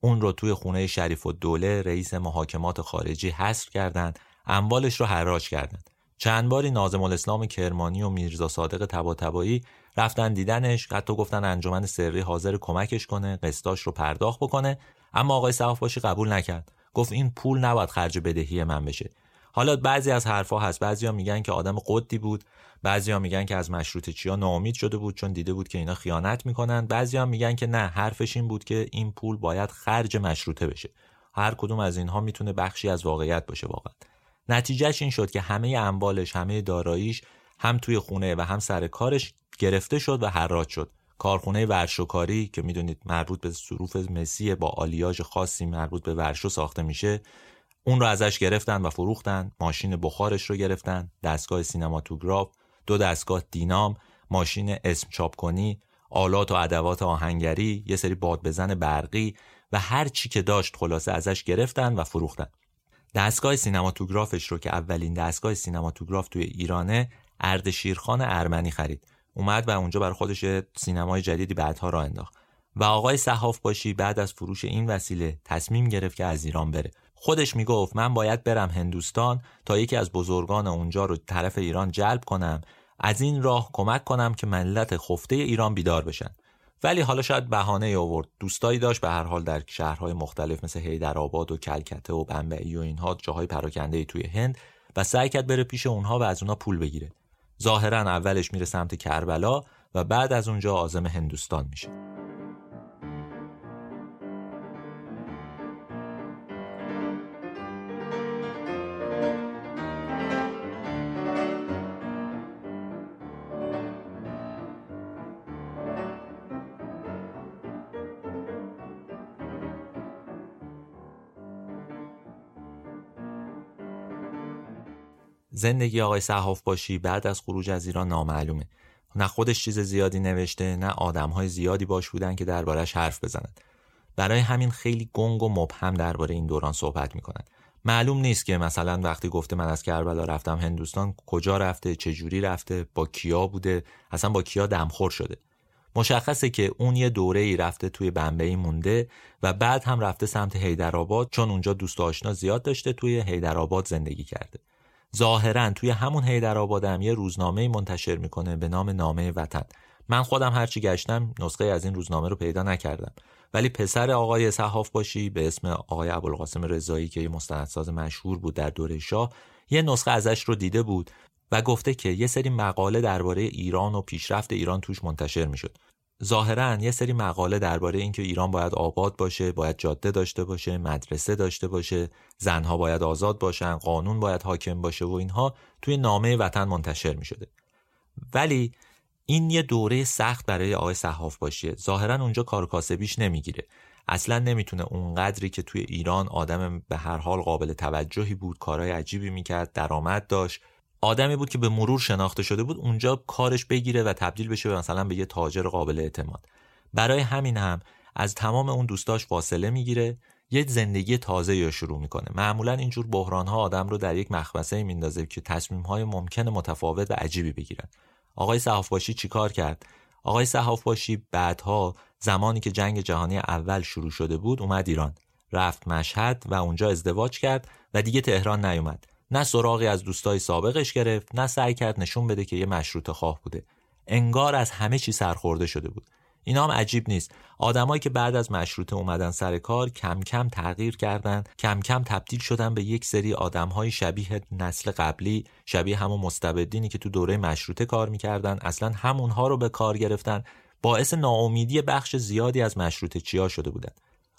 اون رو توی خونه شریف و دوله رئیس محاکمات خارجی حصر کردند اموالش رو حراج کردند چند باری نازم الاسلام کرمانی و میرزا صادق تباتبایی رفتن دیدنش حتی گفتن انجمن سری حاضر کمکش کنه قسطاش رو پرداخت بکنه اما آقای صحاف باشی قبول نکرد. گفت این پول نباید خرج بدهی من بشه. حالا بعضی از حرفها هست. بعضیا میگن که آدم قدی بود بعضیا میگن که از مشروط چیا ناامید شده بود چون دیده بود که اینا خیانت می‌کنن. بعضیا میگن که نه حرفش این بود که این پول باید خرج مشروطه بشه. هر کدوم از اینها می‌تونه بخشی از واقعیت باشه واقعا. نتیجهش این شد که همه اموالش همه داراییش هم توی خونه و هم سر کارش گرفته شد و حراج شد. کارخونه ورشوکاری که می‌دونید مربوط به ظروف مسی با آلیاژ خاصی مربوط به ورشو ساخته میشه اون رو ازش گرفتن و فروختن ماشین بخارش رو گرفتن دستگاه سینماتوگراف دو دستگاه دینام ماشین اسم چاپ کنی آلات و ادوات آهنگری یه سری باد بزن برقی و هر چی که داشت خلاصه ازش گرفتن و فروختن. دستگاه سینماتوگرافش رو که اولین دستگاه سینماتوگراف توی ایرانه اردشیرخان ارمنی خرید. اومد و اونجا بر خودش سینمای جدیدی بعدها را انداخت. و آقای صحاف باشی بعد از فروش این وسیله تصمیم گرفت که از ایران بره. خودش می‌گفت من باید برم هندوستان تا یکی از بزرگان اونجا رو طرف ایران جلب کنم. از این راه کمک کنم که ملت خفته ایران بیدار بشن. ولی حالا شاید بهانه آورد. دوستایی داشت به هر حال در شهرهای مختلف مثل هیدرآباد و کلکته و بمبئی و اینها جاهای پراکنده توی هند و سعی کرد بره پیش اونها و از اونها پول بگیره. ظاهرا اولش میره سمت کربلا و بعد از اونجا عازم هندوستان میشه. زندگی آقای صحاف باشی بعد از خروج از ایران نامعلومه. نه خودش چیز زیادی نوشته نه آدمهای زیادی باش بودن که دربارش حرف بزنند. برای همین خیلی گنگ و مبهم درباره این دوران صحبت می‌کنند. معلوم نیست که مثلا وقتی گفته من از کربلا رفتم هندوستان کجا رفته چه جوری رفته با کیا بوده اصلا با کیا دمخور شده. مشخصه که اون یه دوره ای رفته توی بمبئی مونده و بعد هم رفته سمت هیدرآباد چون اونجا دوست آشنا زیاد داشته توی هیدرآباد زندگی کرده. ظاهرا توی همون هیدرآبادم یه روزنامه منتشر می‌کنه به نام نامه وطن. من خودم هرچی گشتم نسخه از این روزنامه رو پیدا نکردم. ولی پسر آقای صحاف باشی به اسم آقای ابوالقاسم رضایی که یه مستندساز مشهور بود در دوره شاه یه نسخه ازش رو دیده بود و گفته که یه سری مقاله درباره ایران و پیشرفت ایران توش منتشر می‌شد. ظاهرا یه سری مقاله درباره اینکه ایران باید آباد باشه باید جاده داشته باشه مدرسه داشته باشه زنها باید آزاد باشن قانون باید حاکم باشه و اینها توی نامه وطن منتشر می شده ولی این یه دوره سخت برای آقای صحاف باشیه. ظاهرا اونجا کار کاسبیش نمی‌گیره. اصلا نمی‌تونه اونقدری که توی ایران آدم به هر حال قابل توجهی بود کارهای عجیبی می‌کرد درآمد داشت. آدمی بود که به مرور شناخته شده بود اونجا کارش بگیره و تبدیل بشه به مثلا به یه تاجر قابل اعتماد. برای همین هم از تمام اون دوستاش فاصله می‌گیره یه زندگی تازه یا شروع می‌کنه. معمولا اینجور بحران ها آدم رو در یک مخمسه میندازه که تصمیم های ممکن متفاوت و عجیبی بگیرن. آقای صحافباشی چیکار کرد؟ آقای صحافباشی بعدها زمانی که جنگ جهانی اول شروع شده بود اومد ایران. رفت مشهد و اونجا ازدواج کرد و دیگه تهران نیومد. نه سراغی از دوستای سابقش گرفت نه سعی کرد نشون بده که یه مشروط خواه بوده. انگار از همه چی سرخورده شده بود. اینا هم عجیب نیست. آدمایی که بعد از مشروطه اومدن سر کار کم کم تغییر کردن کم کم تبدیل شدن به یک سری آدمهای شبیه نسل قبلی شبیه همون مستبدینی که تو دوره مشروطه کار می‌کردن. اصلا همونها رو به کار گرفتن. باعث ناامیدی بخش زیادی از مشروطه چیا شده بودن.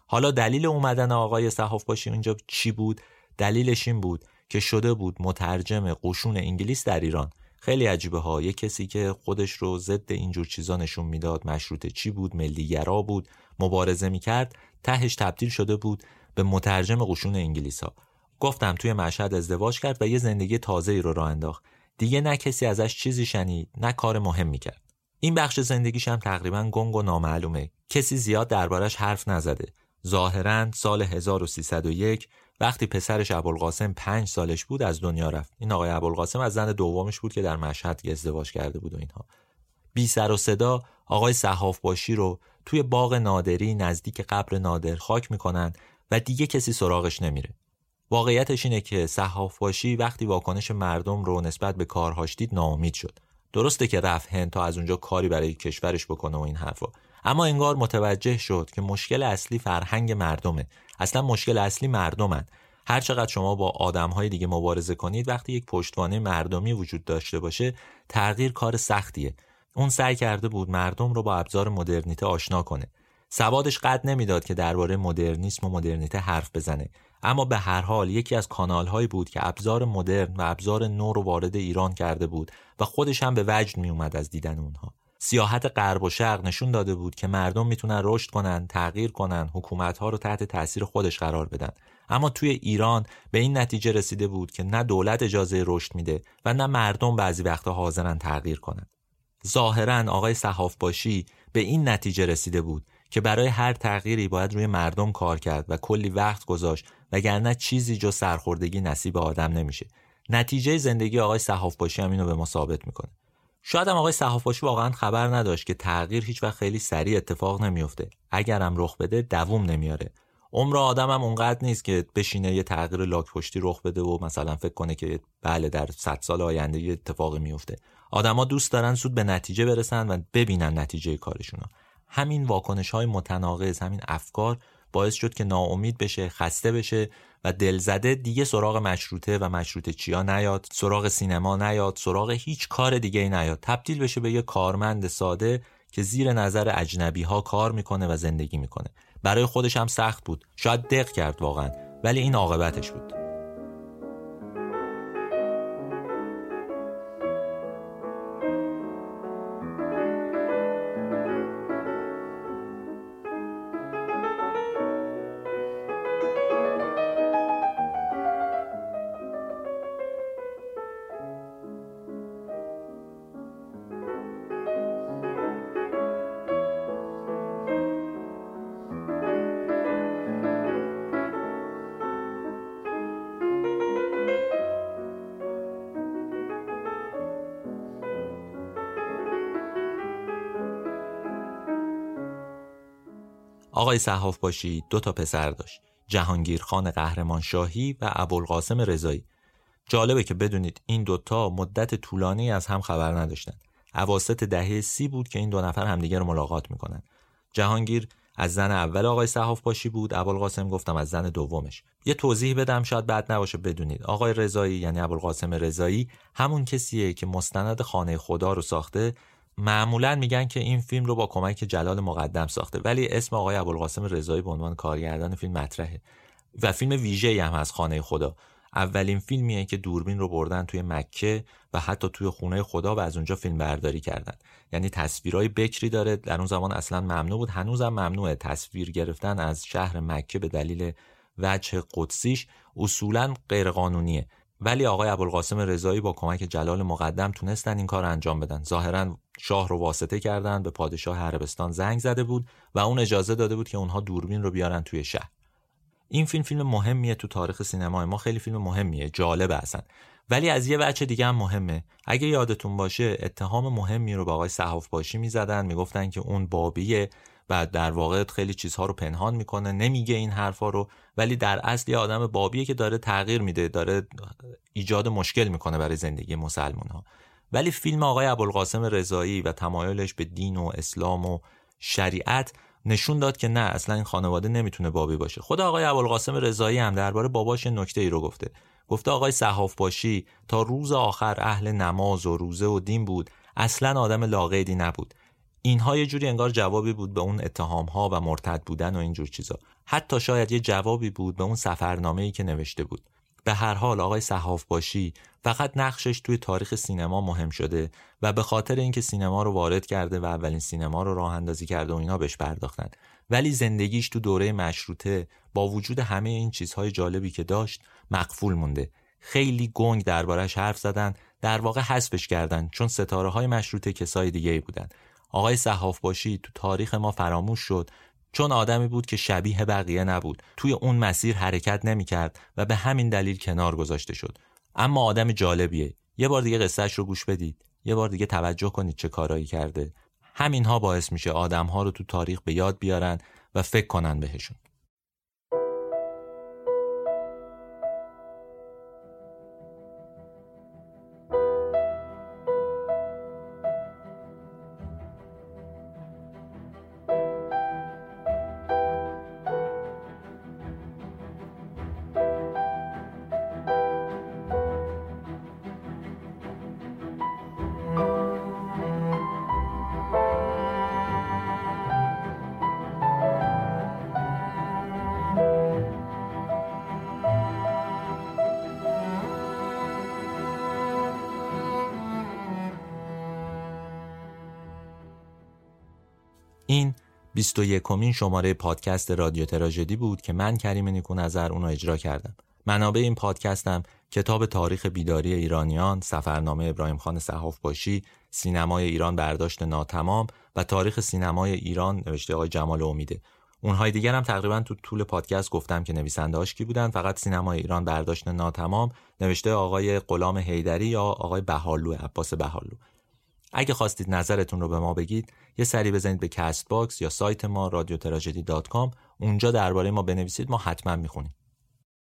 حالا دلیل اومدن آقای صحاف باشی اونجا چی بود؟ دلیلش این بود که شده بود مترجم قشون انگلیس در ایران. خیلی عجیبه ها. یه کسی که خودش رو ضد اینجور چیزا نشون می‌داد مشروط چی بود ملیگرا بود مبارزه می‌کرد تهش تبدیل شده بود به مترجم قشون انگلیس ها گفتم توی مشهد ازدواج کرد و یه زندگی تازه ای رو راه انداخت. دیگه نه کسی ازش چیزی شنید نه کار مهم می‌کرد. این بخش زندگیش هم تقریبا گنگ و نامعلومه. کسی زیاد دربارش حرف نزده. ظاهرا سال 1301 وقتی پسرش ابوالقاسم پنج سالش بود از دنیا رفت. این آقای ابوالقاسم از زن دومش بود که در مشهد ازدواج کرده بود و اینها. بی سر و صدا آقای صحاف باشی رو توی باغ نادری نزدیک قبر نادر خاک می‌کنن و دیگه کسی سراغش نمیره. واقعیتش اینه که صحاف باشی وقتی واکنش مردم رو نسبت به کارهاش دید ناامید شد. درسته که رفت هند تا از اونجا کاری برای کشورش بکنه و این حرفا. اما انگار متوجه شد که مشکل اصلی فرهنگ مردمه. اصلا مشکل اصلی مردمن. هر چقدر شما با آدمهای دیگه مبارزه کنید وقتی یک پشتوانه مردمی وجود داشته باشه تغییر کار سختیه. اون سعی کرده بود مردم رو با ابزار مدرنیته آشنا کنه. سوادش قد نمی‌داد که درباره مدرنیسم و مدرنیته حرف بزنه. اما به هر حال یکی از کانال هایی بود که ابزار مدرن و ابزار نو رو وارد ایران کرده بود و خودش هم به وجد می اومد از دیدن اونها. سیاحت غرب و شرق نشون داده بود که مردم می‌تونن رشد کنن، تغییر کنن، حکومت ها رو تحت تاثیر خودش قرار بدن. اما توی ایران به این نتیجه رسیده بود که نه دولت اجازه رشد میده و نه مردم بعضی وقتا حاضرن تغییر کنن. ظاهرا آقای صحاف باشی به این نتیجه رسیده بود که برای هر تغییری باید روی مردم کار کرد و کلی وقت گذاشت وگرنه چیزی جز سرخوردگی نصیب آدم نمیشه. نتیجه زندگی آقای صحاف باشی هم اینو به ما ثابت می‌کنه. شاید هم آقای صحافباشی واقعا خبر نداشت که تغییر هیچ وقت خیلی سریع اتفاق نمیفته. اگرم رخ بده دووم نمیاره. عمر آدم هم اونقدر نیست که بشینه یه تغییر لاک پشتی رخ بده و مثلا فکر کنه که بله در صد سال آینده یه اتفاقی میفته. آدما دوست دارن سود به نتیجه برسن و ببینن نتیجه کارشون همین واکنش های متناقض همین افکار باعث شد که ناامید بشه خسته بشه و دلزده دیگه سراغ مشروطه و مشروطه چیا نیاد سراغ سینما نیاد سراغ هیچ کار دیگه نیاد. تبدیل بشه به یه کارمند ساده که زیر نظر اجنبی ها کار می‌کنه و زندگی می‌کنه. برای خودش هم سخت بود. شاید دق کرد واقعا ولی این عاقبتش بود. آقای صحاف باشی دو تا پسر داشت جهانگیر خان قهرمان شاهی و ابوالقاسم رضایی. جالبه که بدونید این دوتا مدت طولانی از هم خبر نداشتن. اواسط دهه سی بود که این دو نفر همدیگه رو ملاقات می‌کنن. جهانگیر از زن اول آقای صحاف باشی بود ابوالقاسم گفتم از زن دومش. یه توضیح بدم شاید بد نباشه بدونید. آقای رضایی یعنی ابوالقاسم رضایی همون کسیه که مستند خانه خدا رو ساخته معمولا میگن که این فیلم رو با کمک جلال مقدم ساخته ولی اسم آقای ابوالقاسم رضایی به عنوان کارگردان فیلم مطرحه و فیلم ویژه هم از خانه خدا. اولین فیلمیه که دوربین رو بردن توی مکه و حتی توی خونه خدا و از اونجا فیلم برداری کردن. یعنی تصویرهای بکری داره در اون زمان اصلا ممنوع بود. هنوزم ممنوعه. تصویر گرفتن از شهر مکه به دلیل وجه قدسیش اصولا غیرقانونیه. ولی آقای ابوالقاسم رضایی با کمک جلال مقدم تونستن این کار انجام بدن. ظاهرا شاه رو واسطه کردن به پادشاه عربستان زنگ زده بود و اون اجازه داده بود که اونها دوربین رو بیارن توی شهر. این فیلم فیلم مهمیه تو تاریخ سینما ما خیلی فیلم مهمیه جالبه اصلا. ولی از یه بچه دیگه هم مهمه. اگه یادتون باشه اتهام مهمی رو به آقای صحاف باشی می‌زدن می‌گفتن که اون بابیه و در واقع خیلی چیزها رو پنهان می‌کنه نمیگه این حرفا رو ولی در اصل یه آدم بابیه که داره تغییر میده داره ایجاد مشکل می‌کنه برای زندگی مسلمان ها ولی فیلم آقای ابوالقاسم رضایی و تمایلش به دین و اسلام و شریعت نشون داد که نه اصلا این خانواده نمی‌تونه بابی باشه. خود آقای ابوالقاسم رضایی هم درباره باباش نکته ای رو گفته. گفته آقای صحاف باشی تا روز آخر اهل نماز و روزه و دین بود. اصلا آدم لاقیدی نبود. اینها یه جوری انگار جوابی بود به اون اتهام ها و مرتد بودن و اینجور چیزا. حتی شاید یه جوابی بود به اون سفرنامه ای که نوشته بود. به هر حال آقای صحاف باشی فقط نقشش توی تاریخ سینما مهم شده و به خاطر اینکه سینما رو وارد کرده و اولین سینما رو راه اندازی کرده و اینا بهش پرداختن. ولی زندگیش تو دوره مشروطه با وجود همه این چیزهای جالبی که داشت مقفول مونده. خیلی گنگ دربارش حرف زدن در واقع حذفش کردن چون ستاره های مشروطه کسای دیگه ای بودن. آقای صحاف باشی تو تاریخ ما فراموش شد چون آدمی بود که شبیه بقیه نبود. توی اون مسیر حرکت نمی‌کرد و به همین دلیل کنار گذاشته شد. اما آدم جالبیه. یه بار دیگه قصهش رو گوش بدید. یه بار دیگه توجه کنید چه کارایی کرده. همینها باعث میشه آدمها رو تو تاریخ به یاد بیارن و فکر کنن بهشون. 21 کمین شماره پادکست رادیو تراژدی بود که من کریم نیکو نظر اونو اجرا کردم. منابع این پادکستم کتاب تاریخ بیداری ایرانیان، سفرنامه ابراهیم خان صحاف باشی، سینمای ایران برداشت ناتمام و تاریخ سینمای ایران نوشته آقای جمال امیده. اونهای دیگر هم تقریبا تو طول پادکست گفتم که نویسنده کی بودن فقط سینمای ایران برداشت ناتمام نوشته آقای غلام حیدری یا آقای بهالو عباس بهالو اگه خواستید نظرتون رو به ما بگید یه سری بزنید به Castbox یا سایت ما رادیو اونجا درباره ما بنویسید ما حتما می‌خونیم.